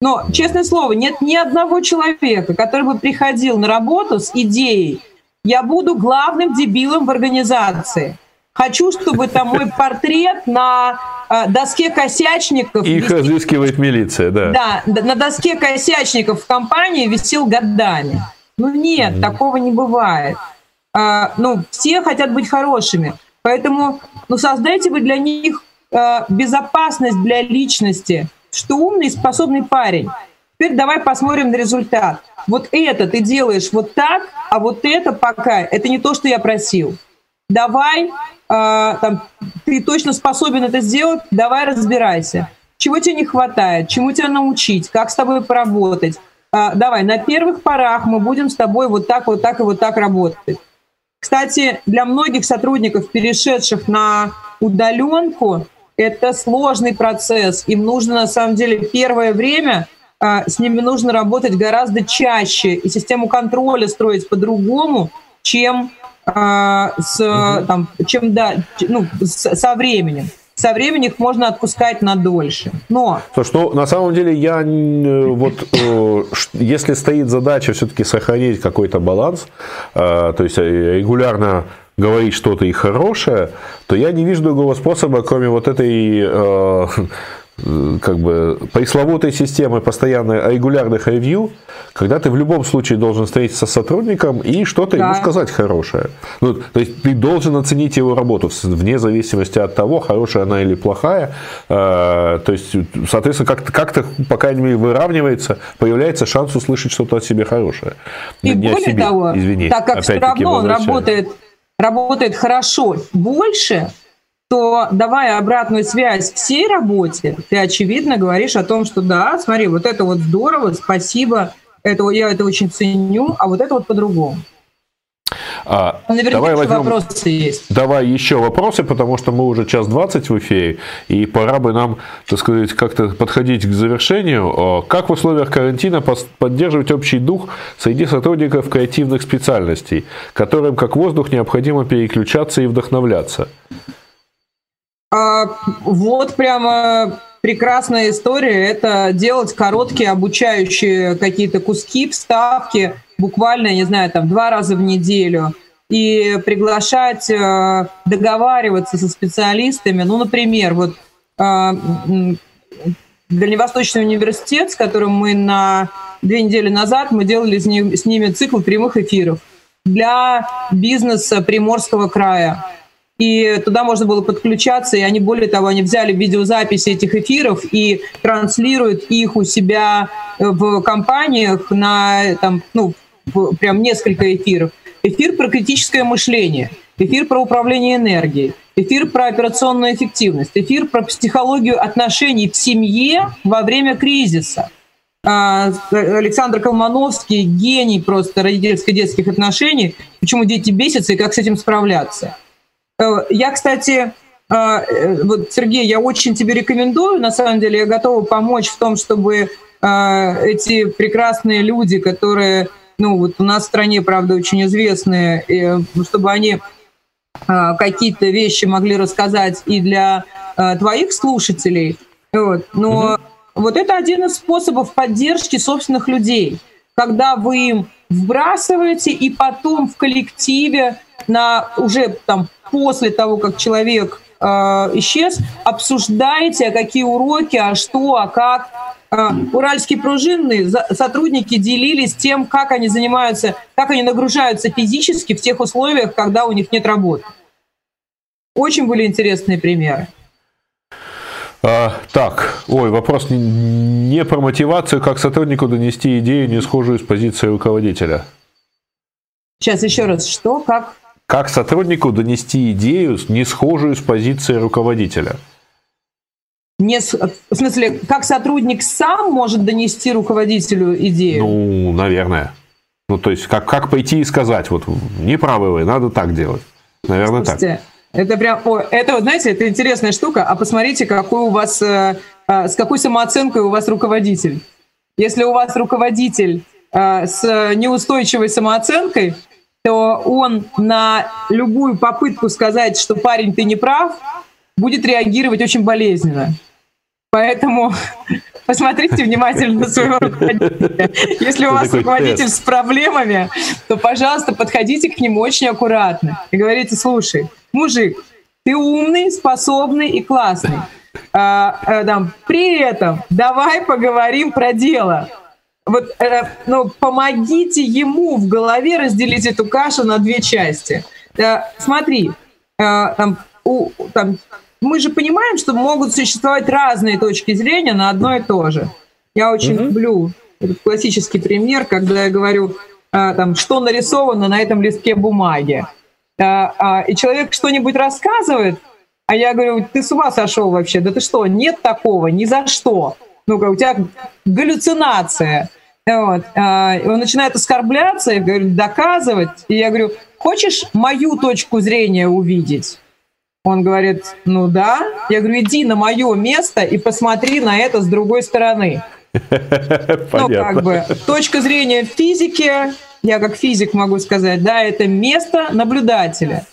Но, честное слово, нет ни одного человека, который бы приходил на работу с идеей «я буду главным дебилом в организации». Хочу, чтобы там мой портрет на э, доске косячников... Их висел, разыскивает милиция, да. Да, на доске косячников в компании висел годами. Ну нет, mm-hmm. такого не бывает. А, ну, все хотят быть хорошими. Поэтому, ну, создайте вы для них а, безопасность для личности, что умный и способный парень. Теперь давай посмотрим на результат. Вот это ты делаешь вот так, а вот это пока, это не то, что я просил. Давай, там, ты точно способен это сделать, давай разбирайся. Чего тебе не хватает, чему тебя научить, как с тобой поработать. Э, давай, на первых порах мы будем с тобой вот так, вот так и вот так работать. Кстати, для многих сотрудников, перешедших на удаленку, это сложный процесс. Им нужно, на самом деле, первое время а, с ними нужно работать гораздо чаще и систему контроля строить по-другому, чем, а, с, там, чем да, ну, с, со временем со временем их можно отпускать на дольше. Но... Слушай, ну, на самом деле, я вот, э, если стоит задача все-таки сохранить какой-то баланс, э, то есть э, регулярно говорить что-то и хорошее, то я не вижу другого способа, кроме вот этой Э, как бы пресловутой системы постоянной регулярных ревью, когда ты в любом случае должен встретиться с сотрудником и что-то да. ему сказать хорошее. Ну, то есть ты должен оценить его работу вне зависимости от того, хорошая она или плохая. Э, то есть, соответственно, как-то, как-то по крайней мере, выравнивается, появляется шанс услышать что-то о себе хорошее. И Не более себе, того, извини, так как все равно он работает, работает хорошо больше, то давая обратную связь всей работе, ты очевидно говоришь о том, что да, смотри, вот это вот здорово, спасибо, это, я это очень ценю, а вот это вот по-другому. А, Наверняка давай возьмем, вопросы есть. Давай еще вопросы, потому что мы уже час двадцать в эфире, и пора бы нам, так сказать, как-то подходить к завершению. А, как в условиях карантина поддерживать общий дух среди сотрудников креативных специальностей, которым как воздух необходимо переключаться и вдохновляться? А, вот прямо прекрасная история. Это делать короткие обучающие какие-то куски, вставки, буквально, не знаю, там два раза в неделю. И приглашать, э, договариваться со специалистами. Ну, например, вот э, Дальневосточный университет, с которым мы на две недели назад мы делали с, ним, с ними цикл прямых эфиров для бизнеса Приморского края и туда можно было подключаться, и они, более того, они взяли видеозаписи этих эфиров и транслируют их у себя в компаниях на, там, ну, прям несколько эфиров. Эфир про критическое мышление, эфир про управление энергией, эфир про операционную эффективность, эфир про психологию отношений в семье во время кризиса. А, Александр Колмановский, гений просто родительско-детских отношений, почему дети бесятся и как с этим справляться. Э, я, кстати, э, э, вот, Сергей, я очень тебе рекомендую, на самом деле, я готова помочь в том, чтобы эти прекрасные люди, которые, ну, вот у нас в стране, правда, очень известные, чтобы они какие-то вещи могли рассказать и для твоих слушателей. Вот. Но угу. вот это один из способов поддержки собственных людей, когда вы им вбрасываете и потом в коллективе на уже там после того, как человек э, исчез, обсуждаете, какие уроки, а что, а как. Э, уральские пружинные сотрудники делились тем, как они занимаются, как они нагружаются физически в тех условиях, когда у них нет работы. Очень были интересные примеры. А, так, ой, вопрос не, не про мотивацию, как сотруднику донести идею, не схожую с позицией руководителя. Сейчас еще раз, что, как? Как сотруднику донести идею, не схожую с позицией руководителя? Не, в смысле, как сотрудник сам может донести руководителю идею? Ну, наверное. Ну, то есть, как, как пойти и сказать, вот, не правы вы, надо так делать. Наверное, Слушайте, так. Это прям, о, это вот, знаете, это интересная штука. А посмотрите, какой у вас, э, э, с какой самооценкой у вас руководитель. Если у вас руководитель э, с неустойчивой самооценкой, то он на любую попытку сказать, что парень, ты не прав, будет реагировать очень болезненно. Поэтому посмотрите внимательно на своего руководителя. Если у вас руководитель с проблемами, то, пожалуйста, подходите к нему очень аккуратно и говорите, слушай, мужик, ты умный, способный и классный. А, а, там, при этом давай поговорим про дело. Вот, э, ну, помогите ему в голове разделить эту кашу на две части. Э, смотри, э, там, у, там, мы же понимаем, что могут существовать разные точки зрения на одно и то же. Я очень mm-hmm. люблю этот классический пример, когда я говорю, там, что нарисовано на этом листке бумаги. А, и человек что-нибудь рассказывает, а я говорю, ты с ума сошел вообще, да ты что, нет такого, ни за что. Ну-ка, у тебя галлюцинация. Вот. А, он начинает оскорбляться и говорит, доказывать. И я говорю, хочешь мою точку зрения увидеть? Он говорит, ну да. Я говорю, иди на мое место и посмотри на это с другой стороны. Ну, как бы, точка зрения физики, я как физик могу сказать, да, это место наблюдателя.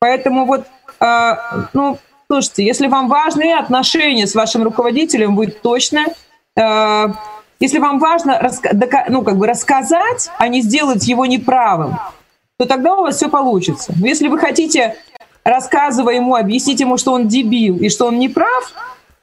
Поэтому вот, э, ну, слушайте, если вам важны отношения с вашим руководителем, вы точно, э, если вам важно ну, как бы рассказать, а не сделать его неправым, то тогда у вас все получится. Но если вы хотите, рассказывая ему, объяснить ему, что он дебил и что он не прав,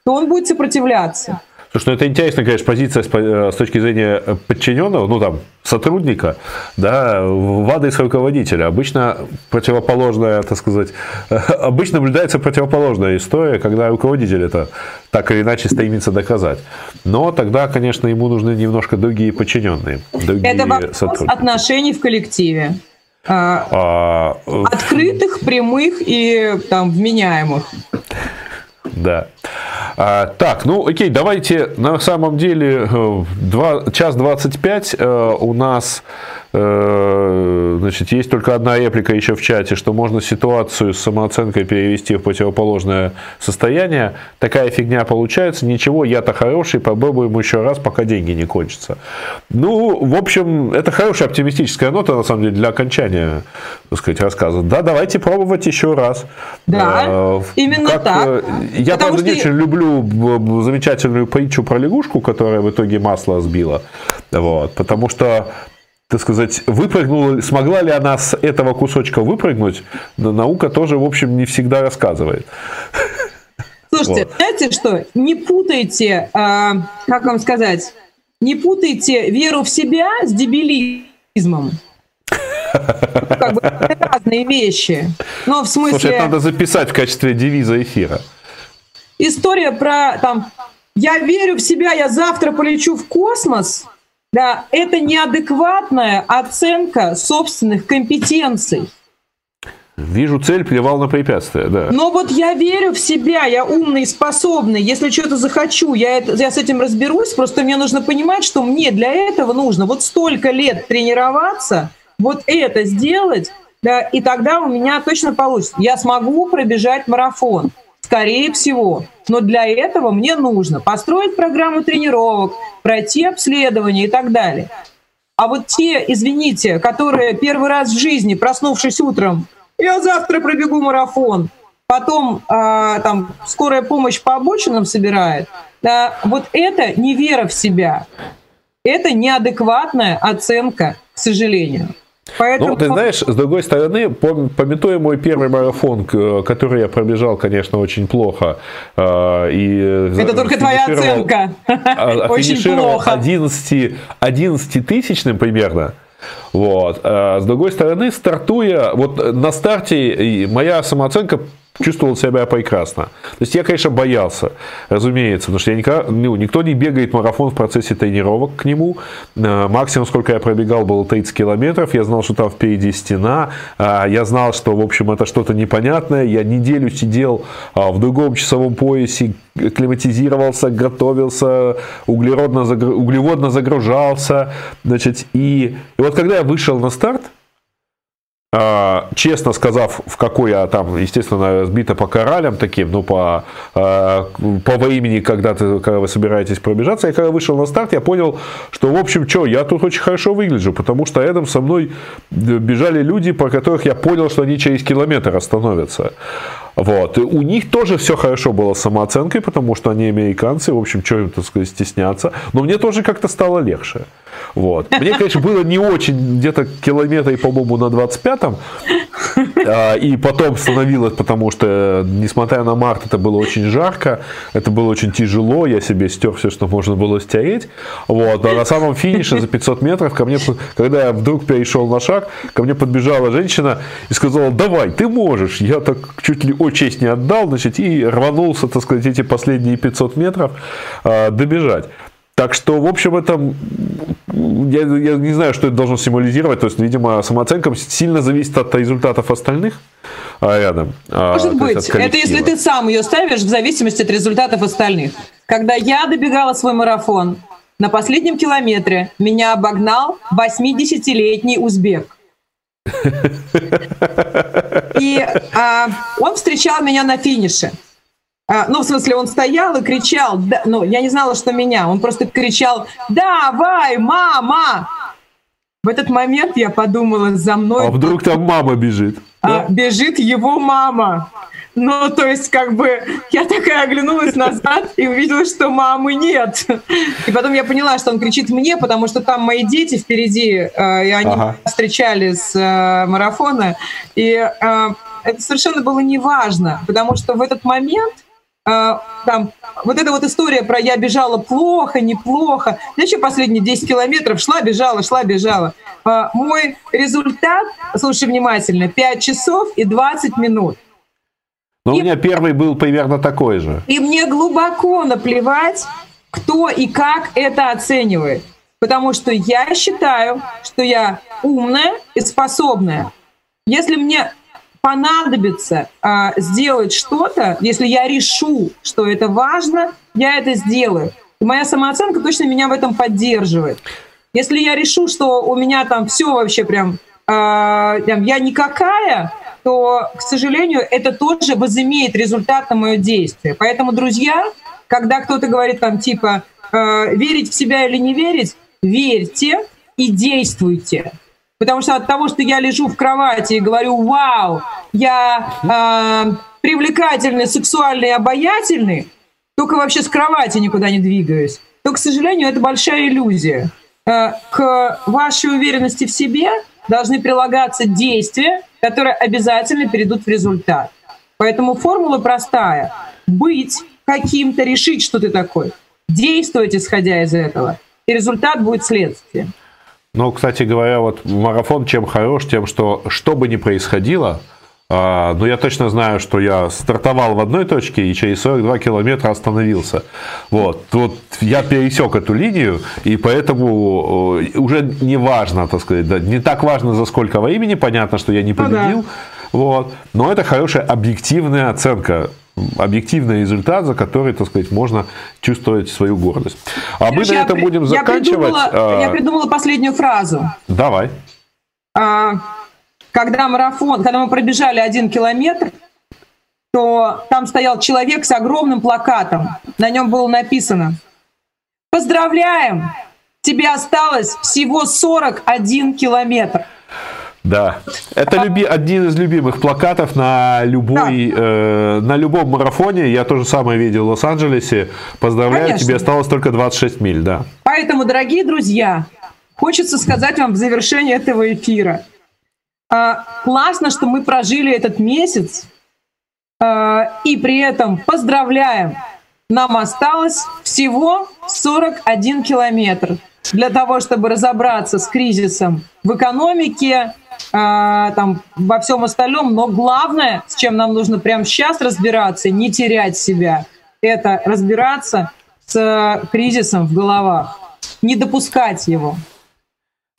то он будет сопротивляться. Слушай, ну это интересная, конечно, позиция с, э, с точки зрения э, подчиненного, ну там, сотрудника, да, в адрес руководителя. Обычно противоположная, так сказать, обычно наблюдается противоположная история, когда руководитель это так или иначе стремится доказать. Но тогда, конечно, ему нужны немножко другие подчиненные, другие это вопрос сотрудники. отношений в коллективе. А, а, открытых, прямых и там вменяемых. Да. А, так, ну окей, давайте на самом деле 2, э, час 25 э, у нас Э, значит, есть только одна реплика еще в чате, что можно ситуацию с самооценкой перевести в противоположное состояние. Такая фигня получается. Ничего, я-то хороший, попробуем еще раз, пока деньги не кончатся. Ну, в общем, это хорошая оптимистическая нота, на самом деле, для окончания, так сказать, рассказа. Да, давайте пробовать еще раз. Да, э, именно как, так. Э, я, Потому правда, что... не очень люблю замечательную притчу про лягушку, которая в итоге масло сбила. Вот, потому что так сказать, выпрыгнула, смогла ли она с этого кусочка выпрыгнуть, наука тоже, в общем, не всегда рассказывает. Слушайте, вот. знаете что, не путайте, а, как вам сказать, не путайте веру в себя с дебилизмом. Как бы это разные вещи. Но в смысле... Слушай, это надо записать в качестве девиза эфира. История про там «я верю в себя, я завтра полечу в космос», да, это неадекватная оценка собственных компетенций. Вижу цель, плевал на препятствия, да. Но вот я верю в себя, я умный, способный. Если что-то захочу, я, это, я с этим разберусь. Просто мне нужно понимать, что мне для этого нужно вот столько лет тренироваться, вот это сделать, да, и тогда у меня точно получится. Я смогу пробежать марафон. Скорее всего. Но для этого мне нужно построить программу тренировок, пройти обследование и так далее. А вот те, извините, которые первый раз в жизни, проснувшись утром, я завтра пробегу марафон, потом э, там скорая помощь по обочинам собирает, да, вот это не вера в себя, это неадекватная оценка, к сожалению. Поэтому... Ну, ты знаешь, с другой стороны, пометуя мой первый марафон, который я пробежал, конечно, очень плохо. А, и Это только твоя оценка. А, очень плохо. 11, 11 тысячным примерно. Вот. А с другой стороны, стартуя, вот на старте моя самооценка чувствовал себя прекрасно. То есть я, конечно, боялся, разумеется, потому что я никогда, ну, никто не бегает марафон в процессе тренировок к нему. Э, максимум, сколько я пробегал, было 30 километров. Я знал, что там впереди стена. Э, я знал, что, в общем, это что-то непонятное. Я неделю сидел э, в другом часовом поясе, климатизировался, готовился, углеродно, углеводно загружался. Значит, и, и вот когда я вышел на старт, честно сказав, в какой я там, естественно, сбито по коралям таким, ну, по, а, по времени, когда, ты, когда вы собираетесь пробежаться, я когда вышел на старт, я понял, что, в общем, что, я тут очень хорошо выгляжу, потому что рядом со мной бежали люди, по которых я понял, что они через километр остановятся. Вот. И у них тоже все хорошо было с самооценкой, потому что они американцы, в общем, что им, так сказать, стесняться. Но мне тоже как-то стало легче. Вот. Мне, конечно, было не очень, где-то километра, по-моему, на 25-м. А, и потом становилось, потому что, несмотря на март, это было очень жарко, это было очень тяжело, я себе стер все, что можно было стереть. Вот. А на самом финише за 500 метров ко мне, когда я вдруг перешел на шаг, ко мне подбежала женщина и сказала, давай, ты можешь. Я так чуть ли о честь не отдал, значит, и рванулся, так сказать, эти последние 500 метров а, добежать. Так что, в общем, это, я, я не знаю, что это должно символизировать. То есть, видимо, самооценка сильно зависит от результатов остальных а, рядом. А, Может быть. Это если ты сам ее ставишь в зависимости от результатов остальных. Когда я добегала свой марафон, на последнем километре меня обогнал 80-летний узбек. И а, он встречал меня на финише. А, ну, в смысле, он стоял и кричал, да, ну, я не знала, что меня, он просто кричал, давай, мама! В этот момент я подумала, за мной... А вдруг там мама бежит? А, да? Бежит его мама. Ну, то есть, как бы, я такая оглянулась назад и увидела, что мамы нет. И потом я поняла, что он кричит мне, потому что там мои дети впереди, э, и они ага. встречали с э, марафона. И э, это совершенно было неважно, потому что в этот момент там, вот эта вот история про я бежала плохо, неплохо. Я еще последние 10 километров шла, бежала, шла, бежала. А, мой результат, слушай внимательно, 5 часов и 20 минут. Но и, у меня первый был примерно такой же. И мне глубоко наплевать, кто и как это оценивает. Потому что я считаю, что я умная и способная. Если мне понадобится а, сделать что-то, если я решу, что это важно, я это сделаю. И моя самооценка точно меня в этом поддерживает. Если я решу, что у меня там все вообще прям, а, прям я никакая, то, к сожалению, это тоже возымеет результат на мое действие. Поэтому, друзья, когда кто-то говорит там типа э, верить в себя или не верить, верьте и действуйте. Потому что от того, что я лежу в кровати и говорю, вау, я э, привлекательный, сексуальный, обаятельный, только вообще с кровати никуда не двигаюсь, то, к сожалению, это большая иллюзия. Э, к вашей уверенности в себе должны прилагаться действия, которые обязательно перейдут в результат. Поэтому формула простая. Быть каким-то, решить, что ты такой. Действовать, исходя из этого. И результат будет следствием. Ну, кстати говоря, вот марафон чем хорош, тем, что что бы ни происходило, а, но я точно знаю, что я стартовал в одной точке и через 42 километра остановился. Вот. вот я пересек эту линию, и поэтому э, уже не важно, так сказать, да, не так важно, за сколько времени, понятно, что я не победил. Ну, да. Вот. Но это хорошая объективная оценка объективный результат, за который, так сказать, можно чувствовать свою гордость. А мы на этом будем заканчивать. Я придумала, я придумала последнюю фразу. Давай. А, когда марафон, когда мы пробежали один километр, то там стоял человек с огромным плакатом. На нем было написано «Поздравляем! Тебе осталось всего 41 километр». Да, это люби, один из любимых плакатов на любой, да. э, на любом марафоне. Я тоже самое видел в Лос-Анджелесе. Поздравляю, Конечно. тебе осталось только 26 миль, да. Поэтому, дорогие друзья, хочется сказать вам в завершении этого эфира. Классно, что мы прожили этот месяц, и при этом поздравляем, нам осталось всего 41 километр для того, чтобы разобраться с кризисом в экономике, там, во всем остальном. Но главное, с чем нам нужно прямо сейчас разбираться, не терять себя, это разбираться с кризисом в головах, не допускать его.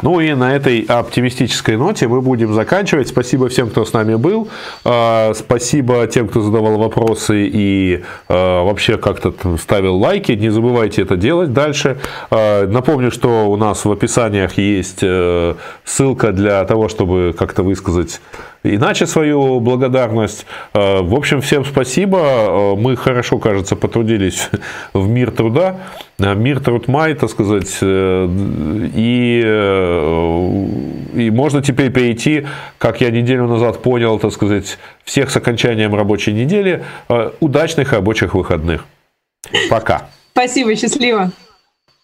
Ну и на этой оптимистической ноте мы будем заканчивать. Спасибо всем, кто с нами был. А, спасибо тем, кто задавал вопросы и а, вообще как-то ставил лайки. Не забывайте это делать дальше. А, напомню, что у нас в описаниях есть э, ссылка для того, чтобы как-то высказать иначе свою благодарность. В общем, всем спасибо. Мы хорошо, кажется, потрудились в мир труда. Мир труд май, так сказать, э, и э, и можно теперь перейти, как я неделю назад понял, так сказать, всех с окончанием рабочей недели. Э, удачных рабочих выходных. Пока. Спасибо, счастливо.